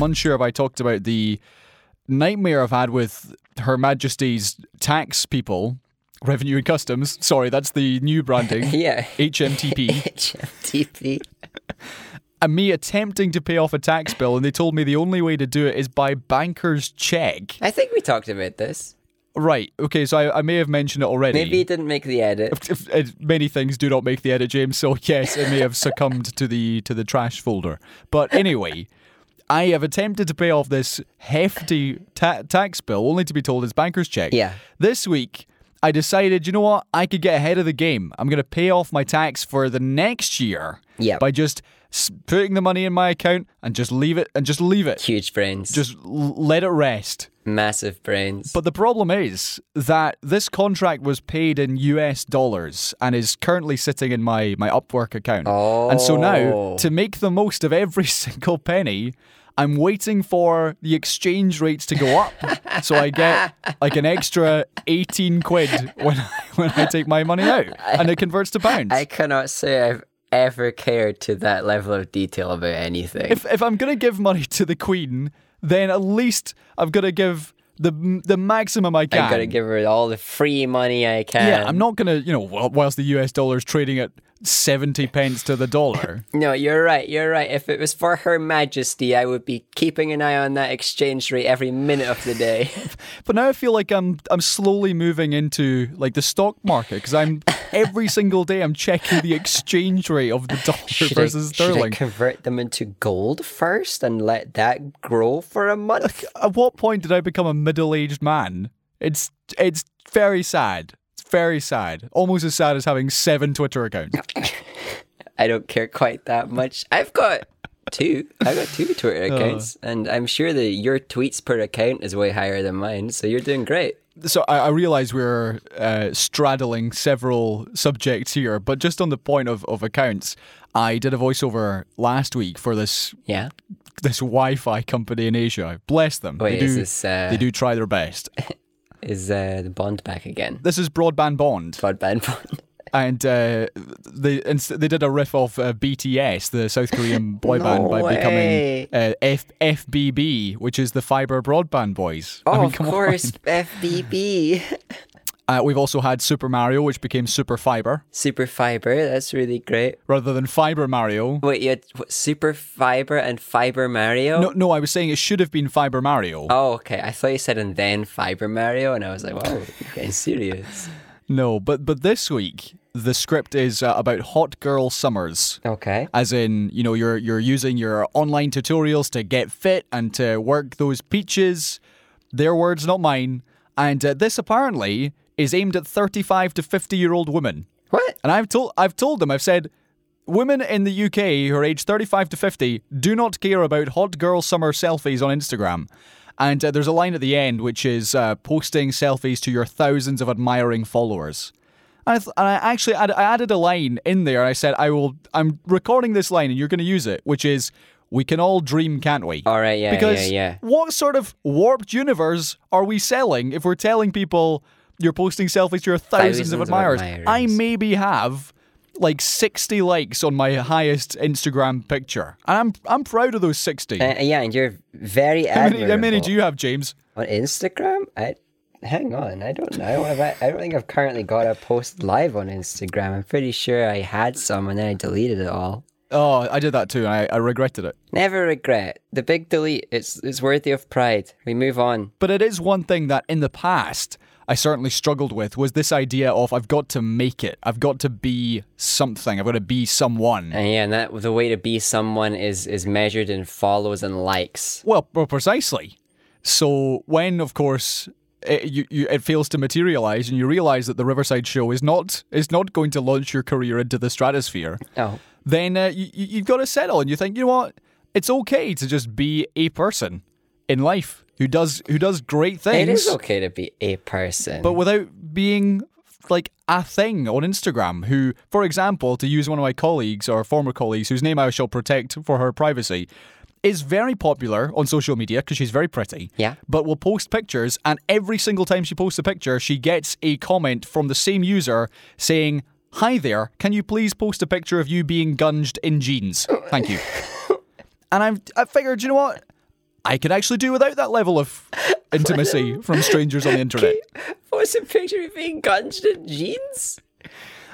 I'm unsure if I talked about the nightmare I've had with Her Majesty's tax people, Revenue and Customs. Sorry, that's the new branding. Yeah. HMTP. HMTP. and me attempting to pay off a tax bill, and they told me the only way to do it is by banker's check. I think we talked about this. Right. Okay. So I, I may have mentioned it already. Maybe it didn't make the edit. If- if- many things do not make the edit, James. So yes, it may have succumbed to the to the trash folder. But anyway, I have attempted to pay off this hefty ta- tax bill, only to be told it's banker's check. Yeah. This week, I decided, you know what, I could get ahead of the game. I'm going to pay off my tax for the next year. Yeah. By just putting the money in my account and just leave it and just leave it. Huge brains. Just l- let it rest. massive brains. But the problem is that this contract was paid in US dollars and is currently sitting in my, my Upwork account. Oh. And so now, Oh. to make the most of every single penny, I'm waiting for the exchange rates to go up. so I get like an extra 18 quid when I, when I take my money out and it converts to pounds. I cannot say I've ever cared to that level of detail about anything. if, if I'm going to give money to the Queen, then at least I've got to give the the maximum I can. I'm gonna give her all the free money I can. Yeah, I'm not gonna, you know, whilst the US dollar is trading at 70 pence to the dollar. No, you're right. You're right. If it was for Her Majesty, I would be keeping an eye on that exchange rate every minute of the day. but now I feel like I'm I'm slowly moving into like the stock market because I'm every single day I'm checking the exchange rate of the dollar Should I, versus should I sterling. convert them into gold first and let that grow for a month? At what point did I become a middle-aged man? It's it's very sad. Very sad. Almost as sad as having seven Twitter accounts. I don't care quite that much. I've got two. I've got two Twitter accounts, and I'm sure that your tweets per account is way higher than mine. So you're doing great. so I, I realize we're uh, straddling several subjects here, but just on the point of, of accounts, I did a voiceover last week for this Yeah. this Wi-Fi company in Asia. Bless them. Wait, they do this, uh, they do try their best. Is uh, the bond back again? This is Broadband Bond, Broadband bond. and uh, they and they did a riff of uh, BTS, the South Korean boy band, by way. becoming uh, F- FBB, which is the Fiber Broadband Boys. Oh, I mean, of come on. course, FBB. Uh, we've also had Super Mario, which became Super Fiber, Super Fiber. That's really great. rather than Fiber Mario. Wait, you had what, Super Fiber and Fiber Mario? No, no, I was saying it should have been Fiber Mario. Oh, okay. I thought you said and then Fiber Mario, and I was like, wow, you're getting serious. No, but but this week the script is uh, about hot girl summers. Okay. As in, you know, you're you're using your online tutorials to get fit and to work those peaches. Their words, not mine. And uh, this apparently is aimed at 35 to 50 year old women. What? And I've told I've told them I've said women in the UK who are aged 35 to 50 do not care about hot girl summer selfies on Instagram. And uh, there's a line at the end which is uh, posting selfies to your thousands of admiring followers. And I, th- and I actually add- I added a line in there. I said I will. I'm recording this line and you're going to use it, which is we can all dream, can't we? All right. Yeah. because yeah. Yeah. what sort of warped universe are we selling if we're telling people you're posting selfies to your thousands, Thousands of of admirers? admirers. I maybe have like 60 likes on my highest Instagram picture. And I'm I'm proud of those 60. Uh, yeah, and you're very how, many, how many do you have, James? on Instagram? I hang on. I don't know. I, I don't think I've currently got a post live on Instagram. I'm pretty sure I had some and then I deleted it all. Oh, I did that too. I, I regretted it. Never regret. The big delete. It's it's worthy of pride. We move on. But it is one thing that in the past I certainly struggled with was this idea of I've got to make it. I've got to be something. I've got to be someone. And yeah, and that the way to be someone is is measured in follows and likes. Well, well, precisely. So when, of course, it, you, you, it fails to materialize, and you realize that the Riverside Show is not is not going to launch your career into the stratosphere, Oh, then uh, you, you- you've got to settle, and you think, you know what? It's okay to just be a person in life who does who does great things, it is okay to be a person. but without being like a thing on Instagram. Who, for example, to use one of my colleagues or former colleagues, whose name I shall protect for her privacy, is very popular on social media because she's very pretty. Yeah. But will post pictures, and every single time she posts a picture, she gets a comment from the same user saying, Hi there, can you please post a picture of you being gunged in jeans? Thank you. and I've, I figured, you know what? I could actually do without that level of intimacy from strangers on the internet. What's a picture of being gunged in jeans?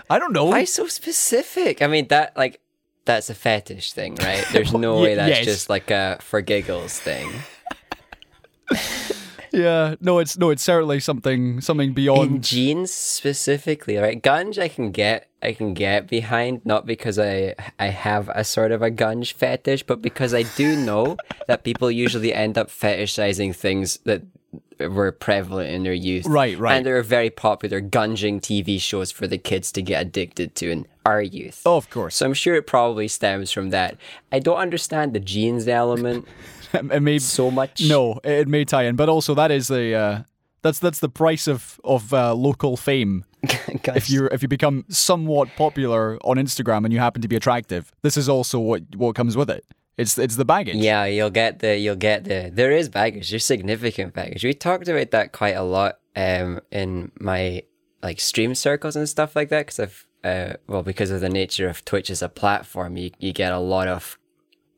I don't know. Why so specific? I mean, that like that's a fetish thing, right? There's no way that's yes. just like a for giggles thing. Yeah, no, it's no, it's certainly something something In beyond. jeans specifically, right? Gunge I can get I can get behind, not because I I have a sort of a gunge fetish, but because I do know that people usually end up fetishizing things that were prevalent in their youth. Right, right. And there are very popular gunging TV shows for the kids to get addicted to in our youth. Oh, of course, So I'm sure it probably stems from that. I don't understand the jeans element it may so much. no, it may tie in, but also that is the uh, that's that's the price of of uh, local fame. If you if you become somewhat popular on Instagram and you happen to be attractive, this is also what what comes with it. It's it's the baggage. Yeah, you'll get the you'll get the there is baggage. There's significant baggage. We talked about that quite a lot um in my like stream circles and stuff like that because I've uh well because of the nature of Twitch as a platform, you you get a lot of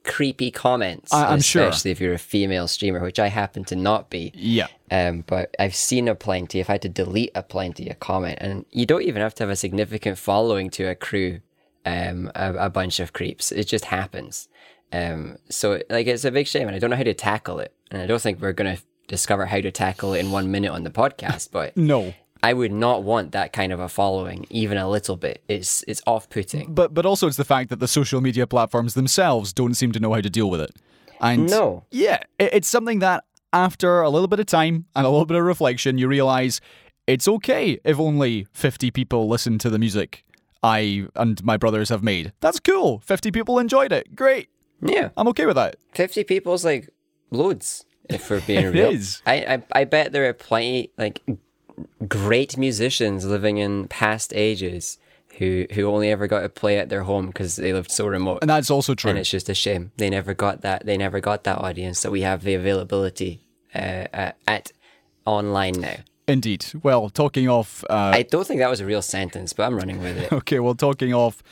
creepy comments. I- I'm sure. especially if you're a female streamer, which I happen to not be. Yeah. Um, but I've seen a plenty. If I've had to delete a plenty a comment, and you don't even have to have a significant following to accrue um a, a bunch of creeps. It just happens. Um, so like it's a big shame, and I don't know how to tackle it, and I don't think we're gonna discover how to tackle it in one minute on the podcast. But No. I would not want that kind of a following, even a little bit. It's it's off putting. But but also it's the fact that the social media platforms themselves don't seem to know how to deal with it. And No. yeah, it, it's something that after a little bit of time and a little bit of reflection, you realize it's okay if only 50 people listen to the music I and my brothers have made. That's cool. 50 people enjoyed it. Great. Yeah. I'm okay with that. 50 people's like loads if we're being It real is. I, I i bet there are plenty like great musicians living in past ages who who only ever got to play at their home because they lived so remote And that's also true. and it's just a shame they never got that they never got that audience that we have the availability uh, uh, at online now Indeed. Well, talking off uh, i don't think that was a real sentence but i'm running with it Okay, well, talking of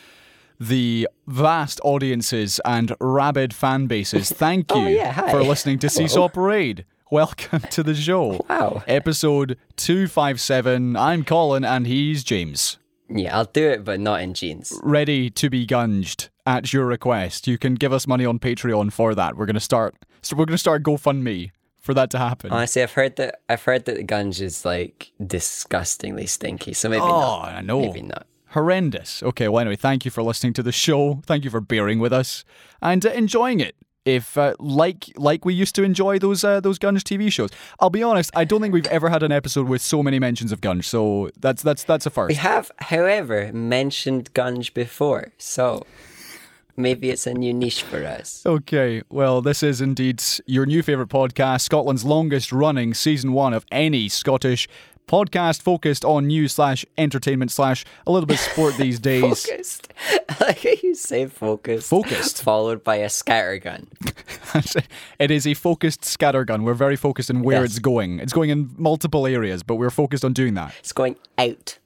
the vast audiences and rabid fan bases, thank you Oh, yeah, for listening to Seesaw Parade. Welcome to the show. Wow. Episode 257. I'm Colin and he's James. yeah i'll do it but not in jeans Ready to be gunged at your request. You can give us money on Patreon for that. We're going to start so we're to start GoFundMe for that to happen. honestly i've heard that i've heard that the gunge is like disgustingly stinky so maybe oh, not I know. maybe not horrendous. Okay, well, anyway, thank you for listening to the show. Thank you for bearing with us and uh, enjoying it. If uh, like like we used to enjoy those uh, those Gunge TV shows, I'll be honest. I don't think we've ever had an episode with so many mentions of Gunge. So that's that's that's a first. We have, however, mentioned Gunge before, so maybe it's a new niche for us. Okay, well, this is indeed your new favorite podcast, Scotland's longest running season one of any Scottish podcast focused on news slash entertainment slash a little bit sport these days. Focused. Like you say focused. Focused. Followed by a scattergun. it is a focused scattergun. We're very focused on where Yes. it's going. It's going in multiple areas, but we're focused on doing that. It's going out.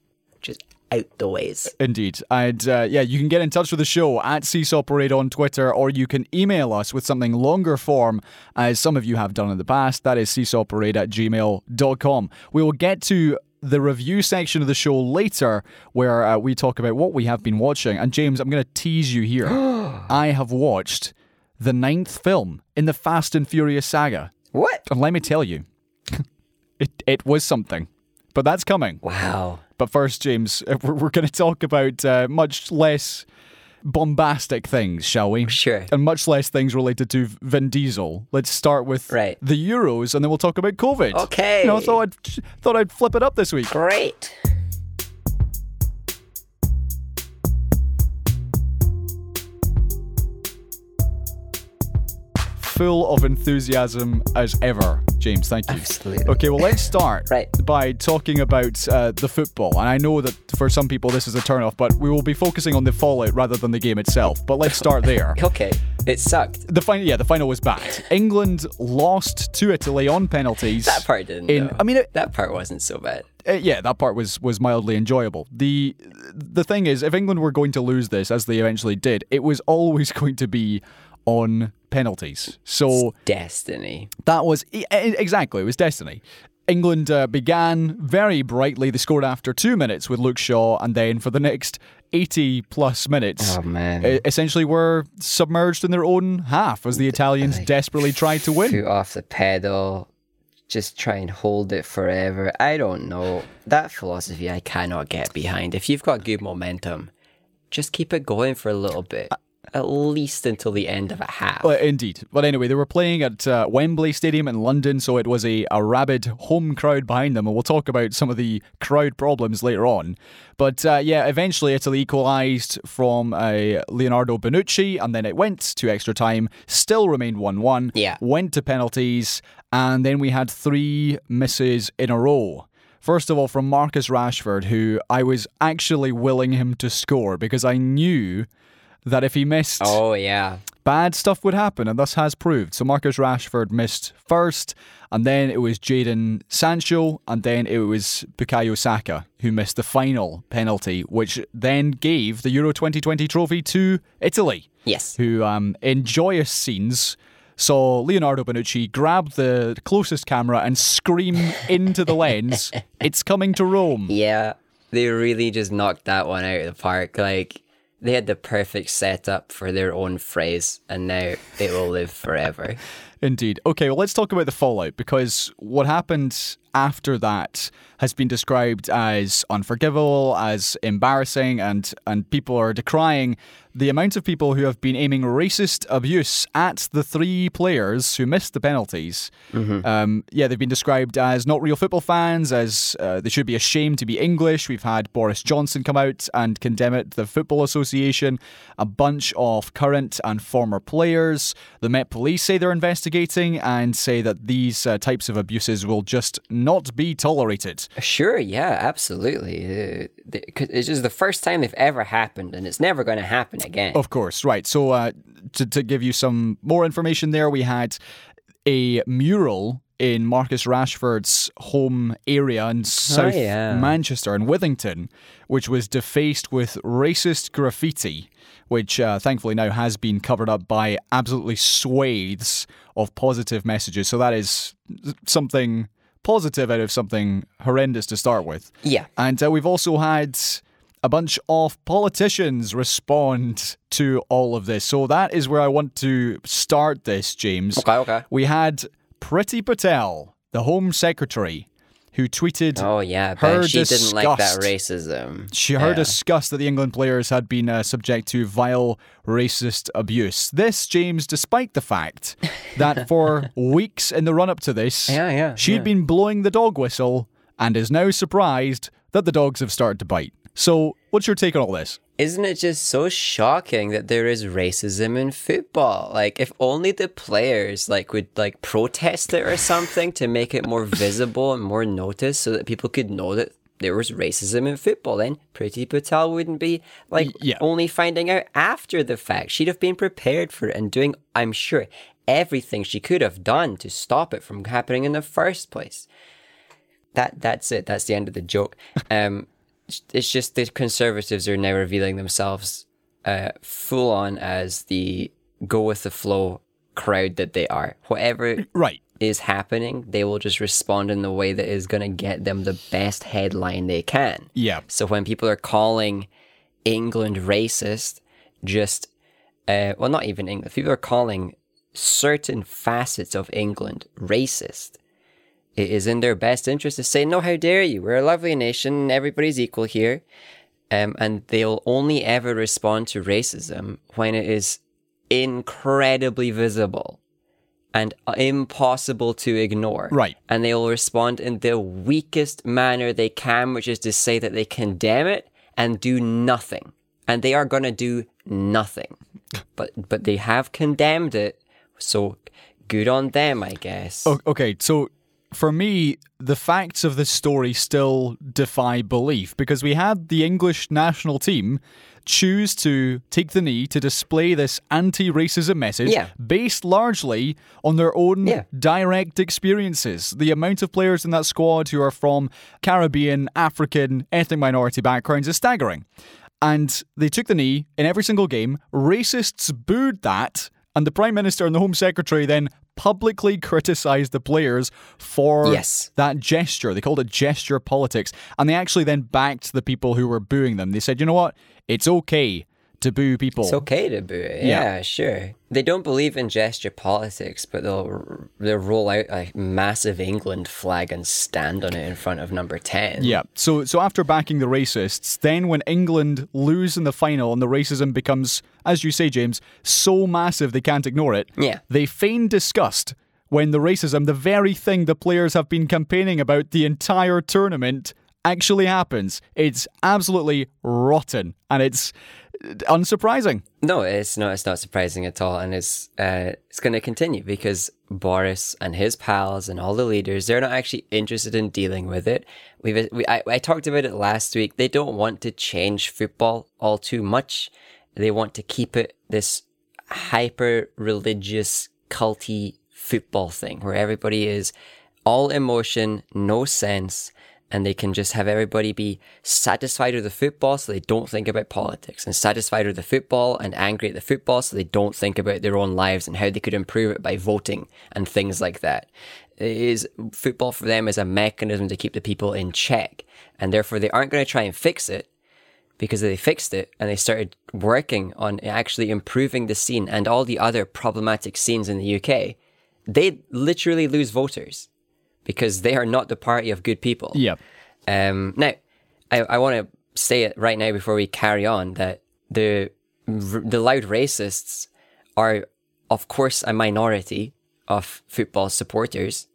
Just out the ways. Indeed. And uh, yeah, you can get in touch with the show at Seesaw Parade on Twitter, or you can email us with something longer form, as some of you have done in the past. That is seesawparade at gmail.com. We will get to the review section of the show later, where uh, we talk about what we have been watching. And James, I'm going to tease you here. I have watched the ninth film in the Fast and Furious saga. What? And let me tell you, it, it was something. But that's coming. Wow. But first, James, we're, we're going to talk about uh, much less bombastic things, shall we? Sure. And much less things related to Vin Diesel. Let's start with Right. the Euros, and then we'll talk about COVID. Okay. You know, I thought I'd thought I'd flip it up this week. Great. Full of enthusiasm as ever, James. Thank you. Absolutely. Okay, well, let's start Right. by talking about uh, the football. And I know that for some people this is a turnoff, but we will be focusing on the fallout rather than the game itself. But let's start there. Okay. It sucked. The final, yeah, the final was bad. England lost to Italy on penalties. That part didn't. In. I mean, it, that part wasn't so bad. uh, yeah, that part was was mildly enjoyable. the The thing is, if England were going to lose this, as they eventually did, it was always going to be on penalties. So Destiny. that was exactly, it was destiny. England uh, began very brightly. They scored after two minutes with Luke Shaw, and then for the next 80 plus minutes, Oh man. essentially were submerged in their own half as the Italians desperately tried to win. Foot off the pedal. Just try and hold it forever. I don't know. That philosophy I cannot get behind. If you've got good momentum, just keep it going for a little bit. At least until the end of a half. Well, indeed. But anyway, they were playing at uh, Wembley Stadium in London, so it was a, a rabid home crowd behind them. And we'll talk about some of the crowd problems later on. But uh, yeah, eventually Italy equalised from uh, Leonardo Bonucci, and then it went to extra time, still remained 1 1. Yeah. Went to penalties, and then we had three misses in a row. First of all, from Marcus Rashford, who I was actually willing him to score because I knew that if he missed oh yeah. bad stuff would happen, and thus has proved. So Marcus Rashford missed first, and then it was Jadon Sancho, and then it was Bukayo Saka who missed the final penalty, which then gave the Euro 2020 trophy to Italy, Yes. who, um, in joyous scenes, saw Leonardo Bonucci grab the closest camera and scream into the lens, "It's coming to Rome." Yeah. They really just knocked that one out of the park. Like they had the perfect setup for their own phrase and now it will live forever. Indeed. Okay, well, let's talk about the fallout because what happened after that has been described as unforgivable, as embarrassing, and, and people are decrying the amount of people who have been aiming racist abuse at the three players who missed the penalties. Um, yeah, they've been described as not real football fans, as uh, they should be ashamed to be English. We've had Boris Johnson come out and condemn it, the Football Association, a bunch of current and former players. The Met Police say they're investigating and say that these uh, types of abuses will just not be tolerated. Sure, yeah, absolutely. Uh, it's just the first time they've ever happened and it's never going to happen again. Of course, right. So, uh, to, to give you some more information there, we had a mural in Marcus Rashford's home area in South yeah. Manchester in Withington, which was defaced with racist graffiti, which uh, thankfully now has been covered up by absolutely swathes of positive messages. So, that is something positive out of something horrendous to start with. Yeah. And uh, we've also had a bunch of politicians respond to all of this. So that is where I want to start this, James. Okay, okay. We had Priti Patel, the Home Secretary, who tweeted Oh, yeah. her she didn't like that racism. she her Yeah. disgust that the England players had been uh, subject to vile racist abuse. This, James, despite the fact that for weeks in the run up to this, Yeah, yeah, she'd yeah. been blowing the dog whistle and is now surprised that the dogs have started to bite. So, what's your take on all this? Isn't it just so shocking that there is racism in football? Like, if only the players like would like protest it or something to make it more visible and more noticed, so that people could know that there was racism in football. Then Priti Patel wouldn't be like yeah. only finding out after the fact. She'd have been prepared for it and doing, I'm sure, everything she could have done to stop it from happening in the first place. That that's it. That's the end of the joke. Um, it's just the conservatives are now revealing themselves uh, full on as the go with the flow crowd that they are. Whatever Right. is happening, they will just respond in the way that is going to get them the best headline they can. Yeah. So when people are calling England racist, just uh, well, not even England. People are calling certain facets of England racist. It is in their best interest to say, "No, how dare you? We're a lovely nation. Everybody's equal here." Um, and they'll only ever respond to racism when it is incredibly visible and impossible to ignore. Right. And they will respond in the weakest manner they can, which is to say that they condemn it and do nothing. And they are going to do nothing. But but they have condemned it, so good on them, I guess. Okay, so for me, the facts of this story still defy belief because we had the English national team choose to take the knee to display this anti racism message Yeah. based largely on their own Yeah. direct experiences. The amount of players in that squad who are from Caribbean, African, ethnic minority backgrounds is staggering. And they took the knee in every single game. Racists booed that. And the Prime Minister and the Home Secretary then publicly criticised the players for Yes. that gesture. They called it gesture politics. And they actually then backed the people who were booing them. They said, you know what? It's okay to boo people. It's okay to boo it. Yeah. Yeah, sure. They don't believe in gesture politics, but they'll they'll roll out a massive England flag and stand on it in front of number ten. Yeah. So so after backing the racists, then when England lose in the final and the racism becomes, as you say, James, so massive they can't ignore it. Yeah. They feign disgust when the racism, the very thing the players have been campaigning about the entire tournament, actually happens. It's absolutely rotten and it's unsurprising. No, it's not. It's not surprising at all, and it's uh, it's going to continue because Boris and his pals and all the leaders they're not actually interested in dealing with it. We've we, I, I talked about it last week. They don't want to change football all too much. They want to keep it this hyper religious culty football thing where everybody is all emotion, no sense, and they can just have everybody be satisfied with the football so they don't think about politics, and satisfied with the football and angry at the football so they don't think about their own lives and how they could improve it by voting and things like that. It is football for them is a mechanism to keep the people in check, and therefore they aren't going to try and fix it because they fixed it and they started working on actually improving the scene and all the other problematic scenes in the UK, they literally lose voters because they are not the party of good people. Yeah. Um, now, I, I want to say it right now before we carry on that the the loud racists are, of course, a minority of football supporters.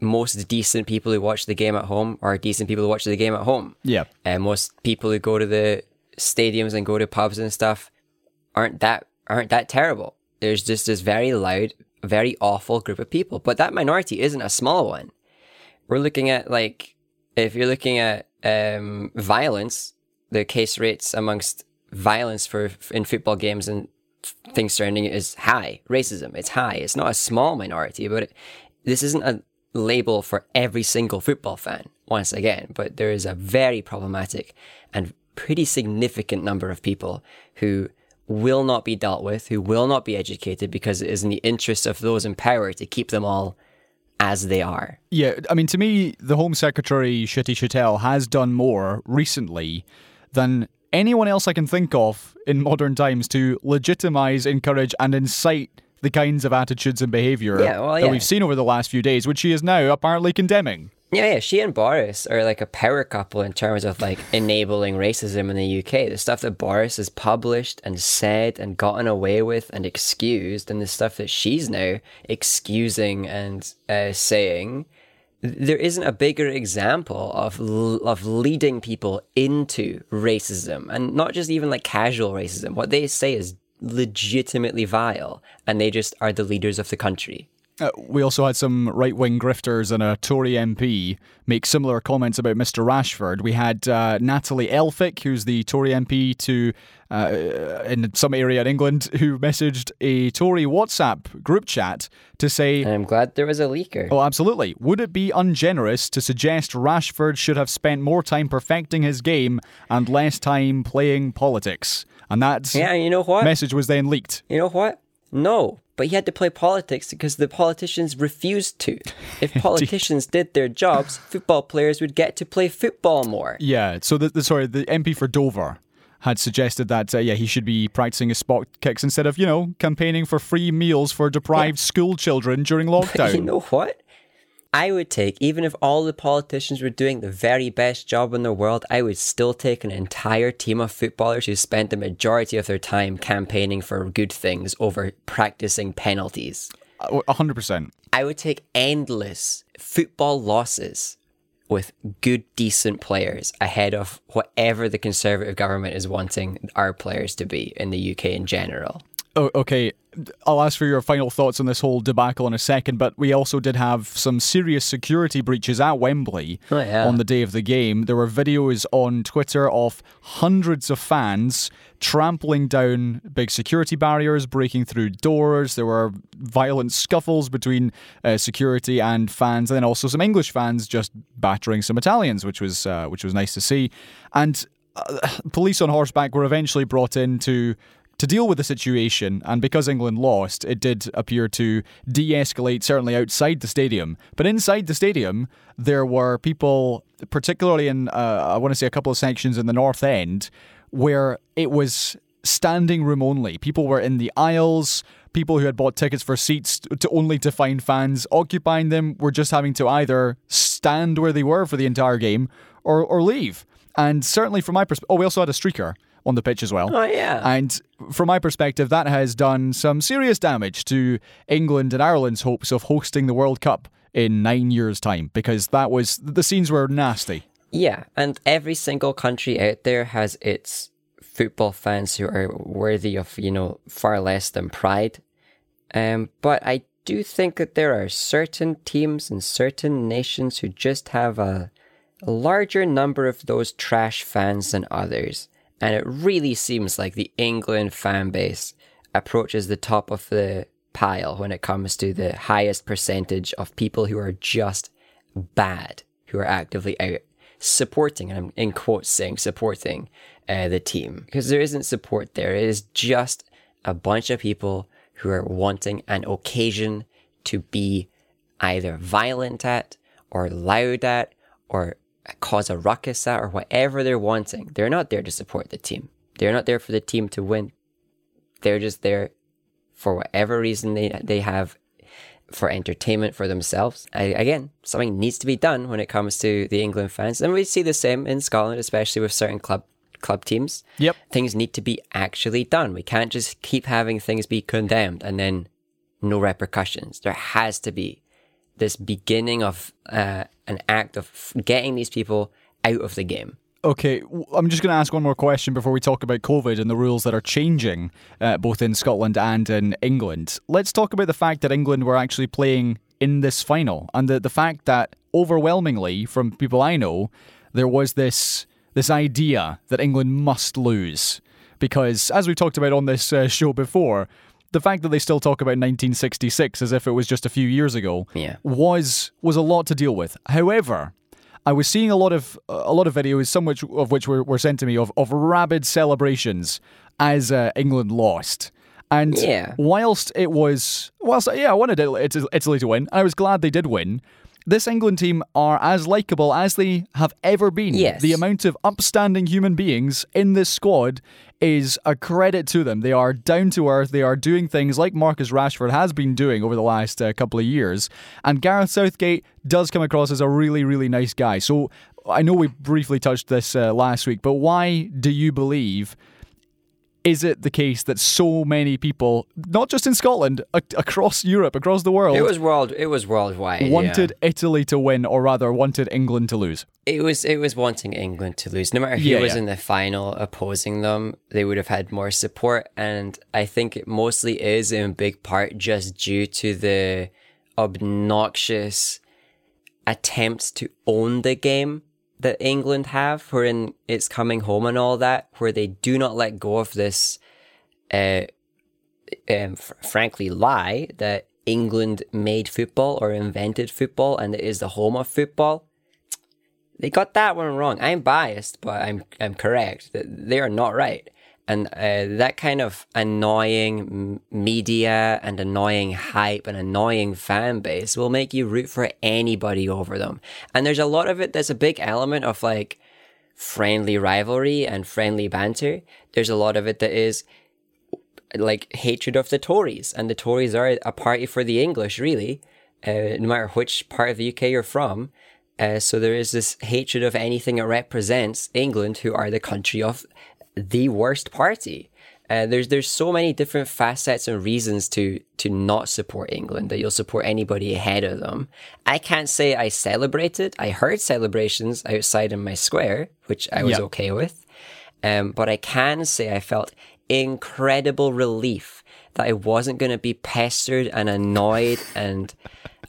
Most decent people who watch the game at home are decent people who watch the game at home. Yeah. And most people who go to the stadiums and go to pubs and stuff aren't that aren't that terrible. There's just this very loud, very awful group of people. But that minority isn't a small one. We're looking at like if you're looking at um, violence, the case rates amongst violence for in football games and things surrounding it is high. Racism, it's high. It's not a small minority, but it, this isn't a label for every single football fan. Once again, but there is a very problematic and pretty significant number of people who will not be dealt with, who will not be educated because it is in the interest of those in power to keep them all as they are. Yeah, I mean, to me, the Home Secretary, Shitty Chattel, has done more recently than anyone else I can think of in modern times to legitimize, encourage, and incite the kinds of attitudes and behaviour Yeah, well, that yeah. we've seen over the last few days, which she is now apparently condemning. Yeah, yeah. She and Boris are like a power couple in terms of like enabling racism in the UK. The stuff that Boris has published and said and gotten away with and excused, and the stuff that she's now excusing and uh, saying, there isn't a bigger example of of leading people into racism, and not just even like casual racism. What they say is legitimately vile, and they just are the leaders of the country. Uh, we also had some right wing grifters and a Tory MP make similar comments about Mr. Rashford. We had uh, Natalie Elphicke, who's the Tory MP to uh, in some area in England, who messaged a Tory WhatsApp group chat to say, I'm glad there was a leaker. Oh, absolutely. Would it be ungenerous to suggest Rashford should have spent more time perfecting his game and less time playing politics? And that Yeah, you know what? message was then leaked. You know what? No, but he had to play politics because the politicians refused to. If politicians did their jobs, football players would get to play football more. Yeah, so the, the sorry, the MP for Dover had suggested that uh, yeah he should be practicing his spot kicks instead of you know campaigning for free meals for deprived school children during lockdown. You know what? I would take, even if all the politicians were doing the very best job in the world, I would still take an entire team of footballers who spent the majority of their time campaigning for good things over practicing penalties. Uh, hundred percent. I would take endless football losses with good, decent players ahead of whatever the Conservative government is wanting our players to be in the UK in general. Oh, okay, I'll ask for your final thoughts on this whole debacle in a second, but we also did have some serious security breaches at Wembley Oh, yeah. on the day of the game. There were videos on Twitter of hundreds of fans trampling down big security barriers, breaking through doors. There were violent scuffles between uh, security and fans, and then also some English fans just battering some Italians, which was uh, which was nice to see. And uh, police on horseback were eventually brought in to to deal with the situation, and because England lost, it did appear to de escalate, certainly outside the stadium. But inside the stadium, there were people, particularly in, uh, I want to say, a couple of sections in the North End, where it was standing room only. People were in the aisles. People who had bought tickets for seats to only to find fans occupying them were just having to either stand where they were for the entire game or, or leave. And certainly from my perspective, oh, we also had a streaker on the pitch as well. Oh, yeah. And from my perspective, that has done some serious damage to England and Ireland's hopes of hosting the World Cup in nine years' time because that was the scenes were nasty. Yeah, and every single country out there has its football fans who are worthy of, you know, far less than pride. Um, but I do think that there are certain teams and certain nations who just have a, a larger number of those trash fans than others. And it really seems like the England fan base approaches the top of the pile when it comes to the highest percentage of people who are just bad, who are actively out supporting, and I'm in quotes saying supporting uh, the team because there isn't support there. It is just a bunch of people who are wanting an occasion to be either violent at or loud at or cause a ruckus at or whatever they're wanting. They're not there to support the team. They're not there for the team to win. They're just there for whatever reason they they have for entertainment for themselves. I, again, something needs to be done when it comes to the England fans, and we see the same in Scotland, especially with certain club club teams. Yep. Things need to be actually done. We can't just keep having things be condemned and then no repercussions. There has to be this beginning of uh, an act of getting these people out of the game. Okay, I'm just going to ask one more question before we talk about COVID and the rules that are changing uh, both in Scotland and in England. Let's talk about the fact that England were actually playing in this final and the, the fact that overwhelmingly, from people I know, there was this this idea that England must lose. Because, as we've talked about on this uh, show before, the fact that they still talk about 1966 as if it was just a few years ago yeah. was was a lot to deal with. However, I was seeing a lot of a lot of videos, some which, of which were, were sent to me of, of rabid celebrations as uh, England lost. And yeah. whilst it was, whilst yeah, I wanted Italy to win, I was glad they did win this England team are as likable as they have ever been. Yes. The amount of upstanding human beings in this squad is a credit to them. They are down to earth. They are doing things like Marcus Rashford has been doing over the last uh, couple of years. And Gareth Southgate does come across as a really, really nice guy. So I know we briefly touched this uh, last week, but why do you believe is it the case that so many people, not just in Scotland, a- across Europe, across the world, it was world, it was worldwide, wanted yeah. Italy to win, or rather, wanted England to lose? It was it was wanting England to lose. No matter who Yeah, was yeah. in the final opposing them, they would have had more support, and I think it mostly is in big part just due to the obnoxious attempts to own the game that England have, wherein it's coming home and all that, where they do not let go of this, uh, um, fr- frankly, lie that England made football or invented football and it is the home of football. They got that one wrong. I'm biased, but I'm I'm correct. They are not right. And uh, that kind of annoying media and annoying hype and annoying fan base will make you root for anybody over them. And there's a lot of it. There's a big element of like friendly rivalry and friendly banter. There's a lot of it that is like hatred of the Tories, and the Tories are a party for the English, really, uh, no matter which part of the UK you're from. Uh, so there is this hatred of anything that represents England, who are the country of the worst party. Uh, there's there's so many different facets and reasons to to not support England that you'll support anybody ahead of them. I can't say I celebrated. I heard celebrations outside in my square, which I was Yeah. okay with. Um, but I can say I felt incredible relief that I wasn't going to be pestered and annoyed and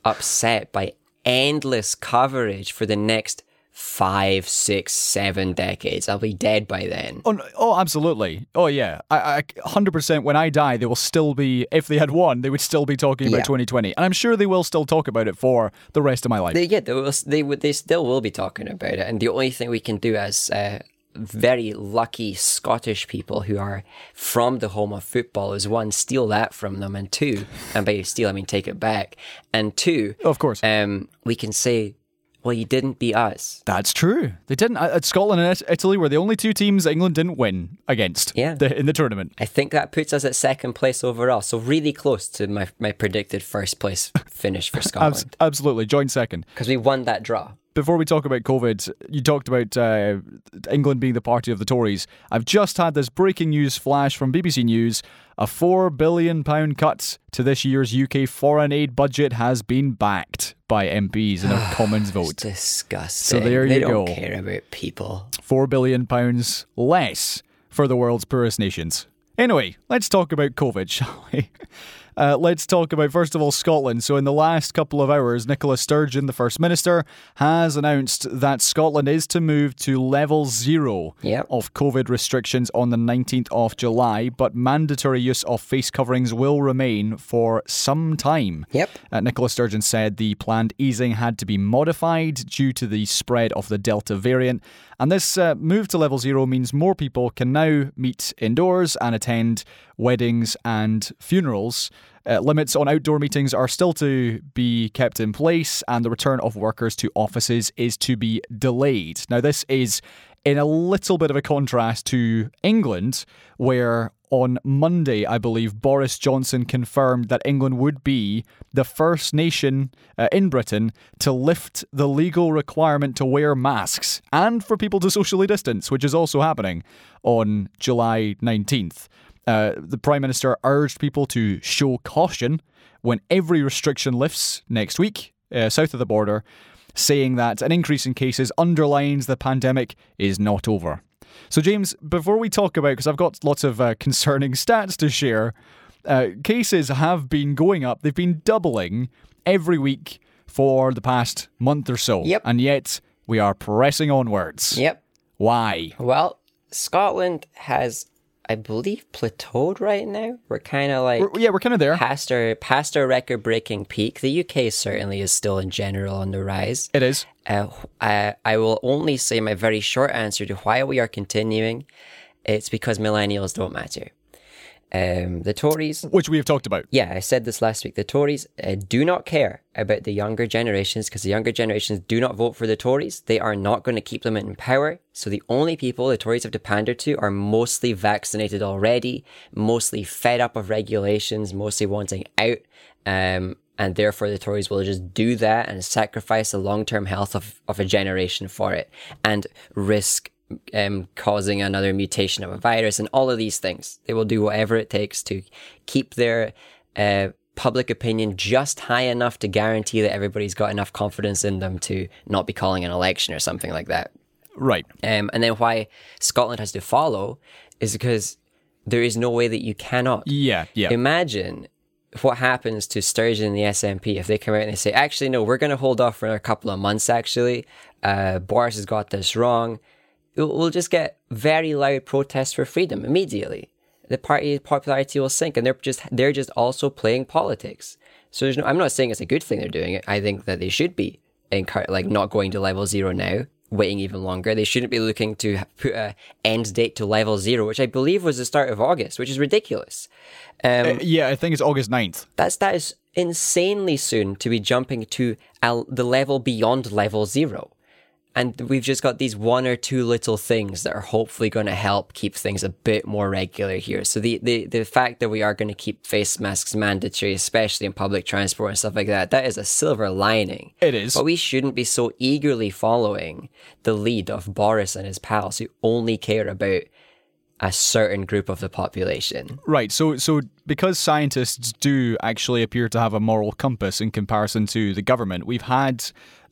upset by endless coverage for the next five, six, seven decades. I'll be dead by then. Oh, oh, absolutely. Oh, yeah. I, I, 100% when I die, they will still be, if they had won, they would still be talking about Yeah. 2020. And I'm sure they will still talk about it for the rest of my life. They, yeah, they, will, they would. They still will be talking about it, and the only thing we can do as uh, very lucky Scottish people who are from the home of football is one, steal that from them, and two, and by steal I mean take it back, and two, Of course. um, we can say, well, you didn't beat us. That's true. They didn't. Uh, Scotland and Italy were the only two teams England didn't win against Yeah. the, in the tournament. I think that puts us at second place overall, so really close to my my predicted first place finish for Scotland absolutely. Joint second. because we won that draw. Before we talk about COVID, you talked about uh, England being the party of the Tories. I've just had this breaking news flash from BBC News. A £4 billion cut to this year's UK foreign aid budget has been backed by MPs in a Commons vote. Disgusting. So there they you don't care about people. £4 billion less for the world's poorest nations. Anyway, let's talk about COVID, shall we? Uh, let's talk about, first of all, Scotland. So, in the last couple of hours, Nicola Sturgeon, the First Minister, has announced that Scotland is to move to level zero Yep. of COVID restrictions on the 19th of July, but mandatory use of face coverings will remain for some time. Yep. Uh, Nicola Sturgeon said the planned easing had to be modified due to the spread of the Delta variant. And this uh, move to level zero means more people can now meet indoors and attend weddings and funerals. Uh, limits on outdoor meetings are still to be kept in place, and the return of workers to offices is to be delayed. Now, this is in a little bit of a contrast to England, where on Monday, I believe, Boris Johnson confirmed that England would be the first nation uh, in Britain to lift the legal requirement to wear masks and for people to socially distance, which is also happening on July 19th. Uh, the Prime Minister urged people to show caution when every restriction lifts next week, uh, south of the border, saying that an increase in cases underlines the pandemic is not over. So, James, before we talk about, because I've got lots of uh, concerning stats to share, uh, cases have been going up. They've been doubling every week for the past month or so. Yep. And yet we are pressing onwards. Yep. Why? Well, Scotland has, I believe, plateaued right now. We're kind of like We're- yeah, we're kind of there. past our past our record breaking peak. The UK certainly is still in general on the rise. It is. Uh, I, I will only say my very short answer to why we are continuing. It's because millennials don't matter. Um, the Tories Which we have talked about. yeah, I said this last week. The Tories uh, do not care about the younger generations because the younger generations do not vote for the Tories. They are not going to keep them in power. So the only people the Tories have to pander to are mostly vaccinated already, mostly fed up of regulations, mostly wanting out. Um, and therefore the Tories will just do that and sacrifice the long-term health of, of a generation for it and risk um, causing another mutation of a virus and all of these things. They will do whatever it takes to keep their uh, public opinion just high enough to guarantee that everybody's got enough confidence in them to not be calling an election or something like that. Right. Um, and then why Scotland has to follow is because there is no way that you cannot. Yeah, yeah. Imagine what happens to Sturgeon and the SNP if they come out and they say, actually, no, we're going to hold off for a couple of months, actually. Uh, Boris has got this wrong. We'll just get very loud protests for freedom immediately. The party popularity will sink, and they're just they're just also playing politics. So there's no. I'm not saying it's a good thing they're doing it. I think that they should be like not going to level zero now, waiting even longer. They shouldn't be looking to put a end date to level zero, which I believe was the start of August, which is ridiculous. Um, Uh, yeah, I think it's August 9th. that's that is insanely soon to be jumping to a, the level beyond level zero. And we've just got these one or two little things that are hopefully going to help keep things a bit more regular here. So the, the, the fact that we are going to keep face masks mandatory, especially in public transport and stuff like that, that is a silver lining. It is. But we shouldn't be so eagerly following the lead of Boris and his pals who only care about a certain group of the population. Right. So, so because scientists do actually appear to have a moral compass in comparison to the government, we've had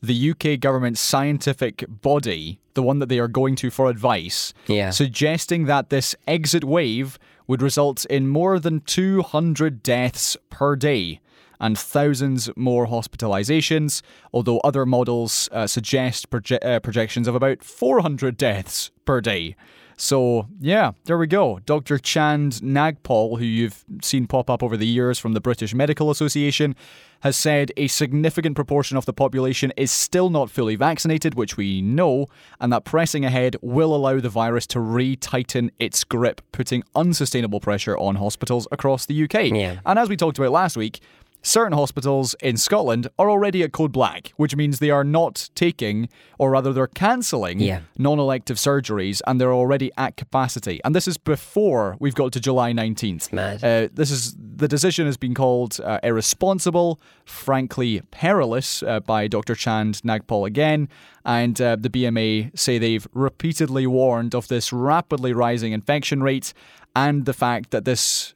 the UK government's scientific body, the one that they are going to for advice, Yeah. suggesting that this exit wave would result in more than 200 deaths per day and thousands more hospitalizations, although other models uh, suggest proje- uh, projections of about 400 deaths per day. So, yeah, there we go. Dr. Chaand Nagpaul, who you've seen pop up over the years from the British Medical Association, has said a significant proportion of the population is still not fully vaccinated, which we know, and that pressing ahead will allow the virus to re tighten its grip, putting unsustainable pressure on hospitals across the UK. Yeah. And as we talked about last week, certain hospitals in Scotland are already at code black, which means they are not taking, or rather, they're cancelling Yeah. non elective surgeries and they're already at capacity. And this is before we've got to July 19th. mad. Uh, this is the decision has been called uh, irresponsible, frankly perilous uh, by Dr. Chaand Nagpaul again. And uh, the BMA say they've repeatedly warned of this rapidly rising infection rate and the fact that this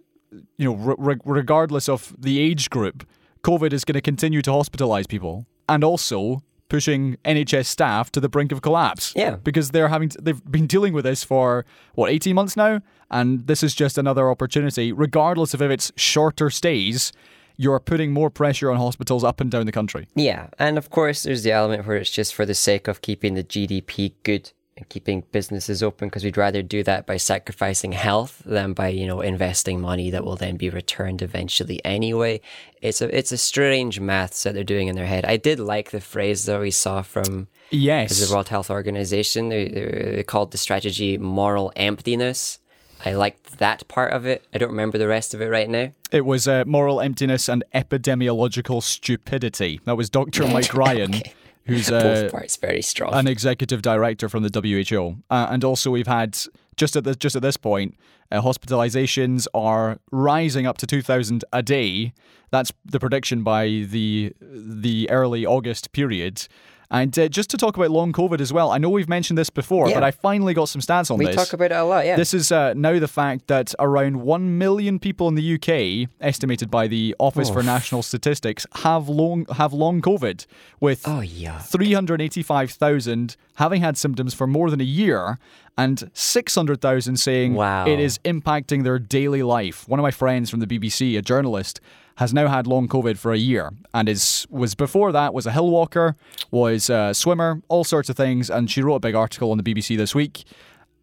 you know, re- regardless of the age group, COVID is going to continue to hospitalize people and also pushing NHS staff to the brink of collapse. Yeah. Because they're having to, they've been dealing with this for what 18 months now and this is just another opportunity regardless of if it's shorter stays you're putting more pressure on hospitals up and down the country. Yeah, and of course, there's the element where it's just for the sake of keeping the GDP good and keeping businesses open because we'd rather do that by sacrificing health than by you know investing money that will then be returned eventually anyway. It's a it's a strange maths that they're doing in their head. I did like the phrase that we saw from Yes. the World Health Organization. They, they, called the strategy moral emptiness. I liked that part of it. I don't remember the rest of it right now. It was uh, moral emptiness and epidemiological stupidity. That was Dr. Mike Ryan, who's uh, Both parts very strong. an executive director from the WHO, uh, and also we've had just at the, just at this point, uh, hospitalizations are rising up to two thousand a day. That's the prediction by the the early August period. And uh, just to talk about long COVID as well, I know we've mentioned this before, Yeah. but I finally got some stats on we this. We talk about it a lot, yeah. This is uh, now the fact that around 1 million people in the UK, estimated by the Office for National Statistics, have long have long COVID, with oh 385,000 having had symptoms for more than a year and 600,000 saying Wow. it is impacting their daily life. One of my friends from the BBC, a journalist, has now had long COVID for a year and is was before that was a hill walker, was a swimmer, all sorts of things. And she wrote a big article on the BBC this week.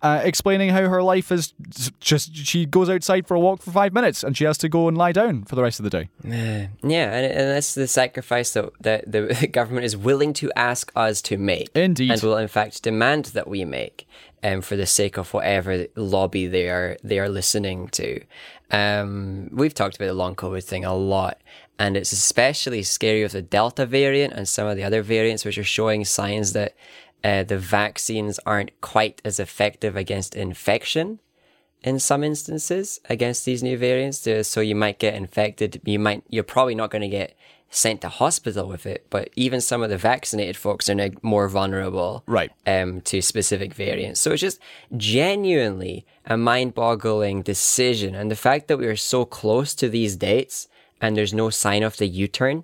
Uh, explaining how her life is just she goes outside for a walk for five minutes and she has to go and lie down for the rest of the day. Yeah, and, and that's the sacrifice that, that the government is willing to ask us to make. Indeed. And will in fact demand that we make um, for the sake of whatever lobby they are they are listening to. Um, we've talked about the long COVID thing a lot, and it's especially scary with the Delta variant and some of the other variants which are showing signs that uh, the vaccines aren't quite as effective against infection in some instances against these new variants. So you might get infected. You might, you're probably not going to get sent to hospital with it, but even some of the vaccinated folks are now more vulnerable Right. um, to specific variants. So it's just genuinely a mind boggling decision. And the fact that we are so close to these dates and there's no sign of the U turn.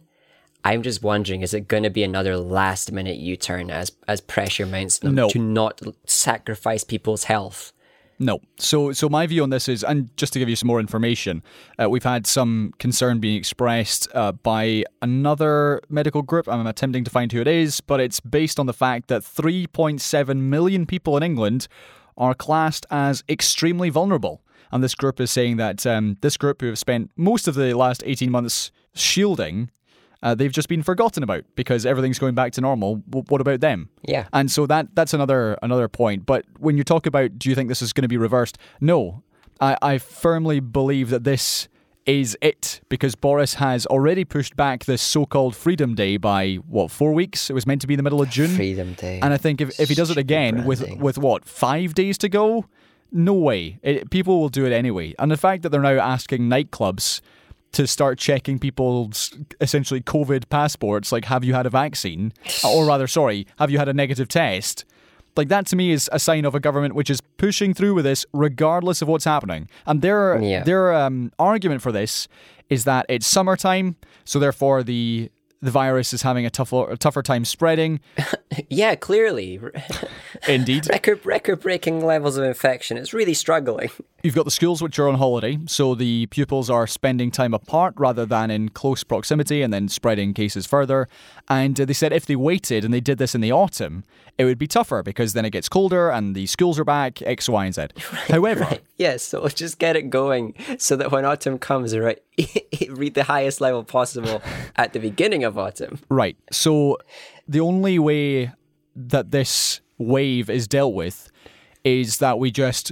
I'm just wondering, is it going to be another last minute U turn as as pressure mounts No. to not sacrifice people's health? No. So, so my view on this is, and just to give you some more information, uh, we've had some concern being expressed uh, by another medical group. I'm attempting to find who it is, but it's based on the fact that 3.7 million people in England are classed as extremely vulnerable. And this group is saying that um, this group who have spent most of the last 18 months shielding. Uh, they've just been forgotten about because everything's going back to normal. W- what about them? Yeah. And so that that's another another point. But when you talk about do you think this is going to be reversed? No. I, I firmly believe that this is it because Boris has already pushed back this so called Freedom Day by what, four weeks? It was meant to be in the middle of June. Freedom Day. And I think if, if he does it again with with what, five days to go? No way. It, people will do it anyway. And the fact that they're now asking nightclubs to start checking people's essentially COVID passports, like have you had a vaccine, or rather, sorry, have you had a negative test? Like that to me is a sign of a government which is pushing through with this regardless of what's happening. And their Yeah. their um, argument for this is that it's summertime, so therefore the the virus is having a tougher a tougher time spreading. yeah, clearly. Indeed. record record breaking levels of infection. It's really struggling. You've got the schools which are on holiday, so the pupils are spending time apart rather than in close proximity and then spreading cases further. And uh, they said if they waited and they did this in the autumn, it would be tougher because then it gets colder and the schools are back, X, Y, and Z. However, Right. Yes, so let's just get it going so that when autumn comes, right, read the highest level possible at the beginning of autumn. Right. So the only way that this wave is dealt with is that we just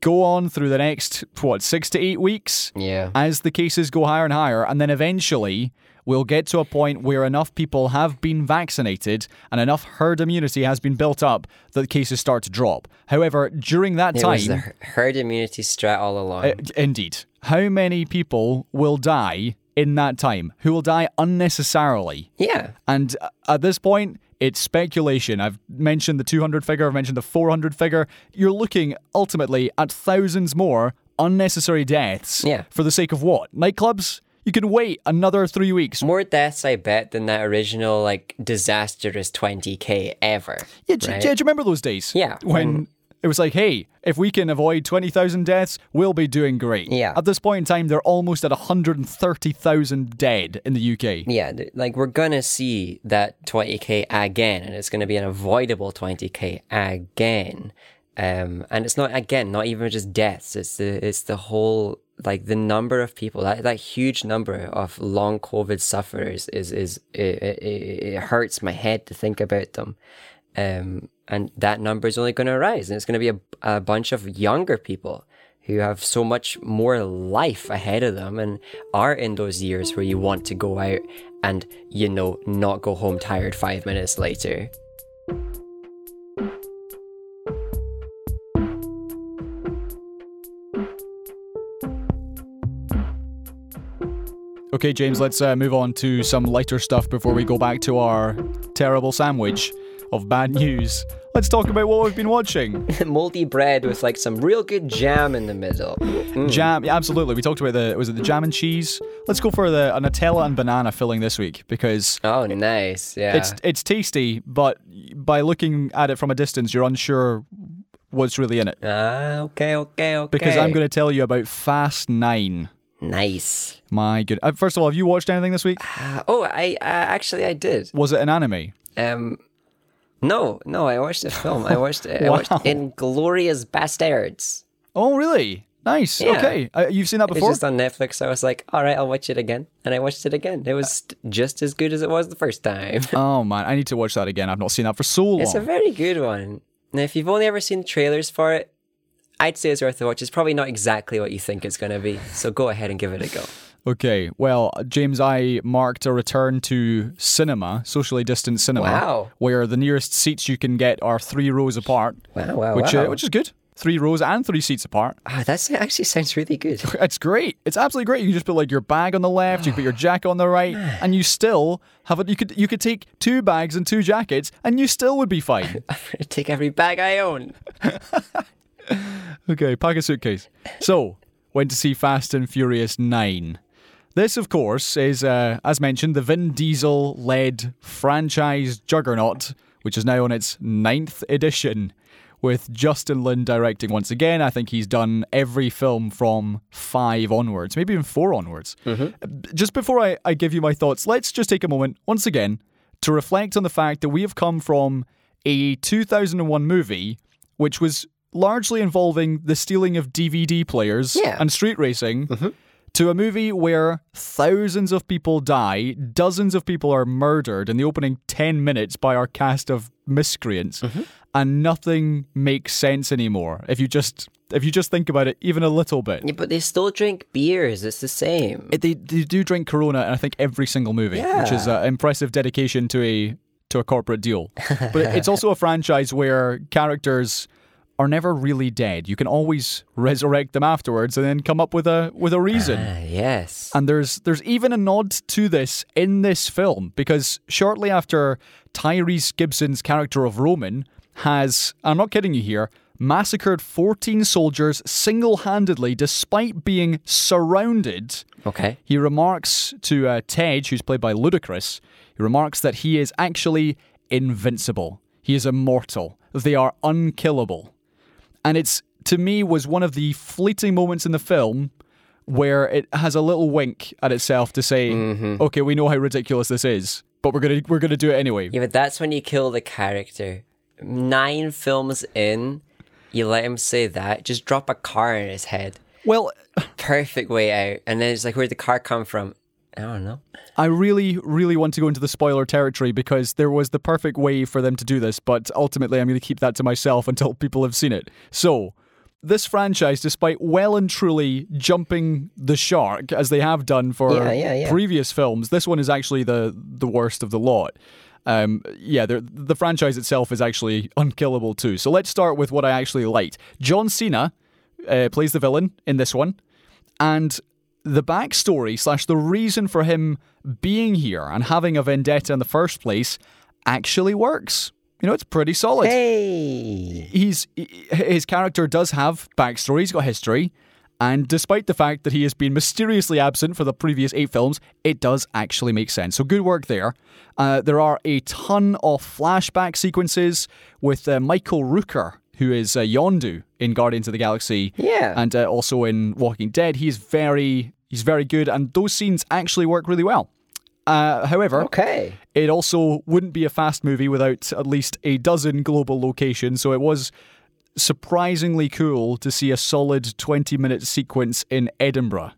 go on through the next, what, six to eight weeks Yeah. as the cases go higher and higher. And then eventually we'll get to a point where enough people have been vaccinated and enough herd immunity has been built up that cases start to drop. However, during that It time. was the herd immunity strat all along. Uh, indeed. How many people will die in that time? Who will die unnecessarily? yeah. And uh, at this point, it's speculation. I've mentioned the 200 figure, I've mentioned the 400 figure. You're looking ultimately at thousands more unnecessary deaths. Yeah. For the sake of what? Nightclubs? You can wait another three weeks. More deaths, I bet, than that original, like, disastrous 20k ever. Yeah, do, right? do you remember those days? Yeah, When, when- it was like, hey, if we can avoid 20,000 deaths, we'll be doing great. Yeah. At this point in time, they're almost at 130,000 dead in the UK. Yeah, like we're gonna see that 20k again, and it's gonna be an avoidable 20k again. Um, and it's not again, not even just deaths. It's the it's the whole like the number of people that that huge number of long COVID sufferers is is it, it, it hurts my head to think about them. Um, and that number is only going to rise, and it's going to be a, a bunch of younger people who have so much more life ahead of them and are in those years where you want to go out and, you know, not go home tired five minutes later. Okay, James, let's uh, move on to some lighter stuff before we go back to our terrible sandwich of bad news. Let's talk about what we've been watching. Moldy bread with like some real good jam in the middle. Mm. Jam, yeah, absolutely. We talked about the was it the jam and cheese? Let's go for the a Nutella and banana filling this week because Oh, nice. Yeah. it's it's tasty, but by looking at it from a distance, you're unsure what's really in it. Ah, okay, okay, okay. Because I'm going to tell you about Fast Nine. Nice. My good. Uh, first of all, have you watched anything this week? Uh, oh, I uh, actually I did. Was it an anime? Um, no, no, I watched a film. I watched I watched Wow. Inglorious Bastards. Oh, really? Nice. Yeah. Okay. Uh, you've seen that before? It's just on Netflix. I was like, all right, I'll watch it again, and I watched it again. It was just as good as it was the first time. Oh man, I need to watch that again. I've not seen that for so long. It's a very good one. Now, if you've only ever seen trailers for it, I'd say it's worth a watch. It's probably not exactly what you think it's going to be, so go ahead and give it a go. Okay, well, James, I marked a return to cinema, socially distanced cinema, Wow. where the nearest seats you can get are three rows apart, Wow, wow, which wow. Uh, which is good. Three rows and three seats apart. Ah, that actually sounds really good. It's great. It's absolutely great. You can just put like your bag on the left, you can put your jacket on the right, and you still have it. You could you could take two bags and two jackets, and you still would be fine. I'm take every bag I own. Okay, pack a suitcase. So, went to see Fast and Furious 9. This, of course, is, uh, as mentioned, the Vin Diesel led franchise juggernaut, which is now on its ninth edition, with Justin Lin directing once again. I think he's done every film from five onwards, maybe even four onwards. Just before I, I give you my thoughts, let's just take a moment, once again, to reflect on the fact that we have come from a 2001 movie, which was largely involving the stealing of DVD players Yeah. and street racing, to a movie where thousands of people die, dozens of people are murdered in the opening 10 minutes by our cast of miscreants, mm-hmm. and nothing makes sense anymore. If you just if you just think about it even a little bit. Yeah, but they still drink beers. It's the same. It- they, they do drink Corona, and I think every single movie, which is Yeah. an impressive dedication to a to a corporate deal. But it's also a franchise where characters are never really dead. You can always resurrect them afterwards, and then come up with a with a reason. Ah, yes. And there's there's even a nod to this in this film because shortly after Tyrese Gibson's character of Roman has, I'm not kidding you here, massacred 14 soldiers single-handedly despite being surrounded. Okay. He remarks to uh, Tej, who's played by Ludacris, he remarks that he is actually invincible. He is immortal. They are unkillable. And it's to me was one of the fleeting moments in the film where it has a little wink at itself to say, mm-hmm. "Okay, we know how ridiculous this is, but we're gonna we're gonna do it anyway." Yeah, but that's when you kill the character. Nine films in, you let him say that, just drop a car in his head. Well, Perfect way out. And then it's like, where'd the car come from? I don't know. I really, really want to go into the spoiler territory because there was the perfect way for them to do this, but ultimately I'm going to keep that to myself until people have seen it. So, this franchise, despite well and truly jumping the shark as they have done for Yeah, yeah, yeah. previous films, this one is actually the the worst of the lot. Um, yeah, the, the franchise itself is actually unkillable too. So let's start with what I actually liked. John Cena uh, plays the villain in this one, and the backstory slash the reason for him being here and having a vendetta in the first place actually works. You know, it's pretty solid. Hey! He's his character does have backstory. He's got history, and despite the fact that he has been mysteriously absent for the previous eight films, it does actually make sense. So good work there. Uh, there are a ton of flashback sequences with uh, Michael Rooker, who is uh, Yondu in Guardians of the Galaxy, Yeah. and uh, also in Walking Dead. He's very he's very good, and those scenes actually work really well. Uh, however, Okay. it also wouldn't be a fast movie without at least a dozen global locations, so it was surprisingly cool to see a solid 20 minute sequence in Edinburgh.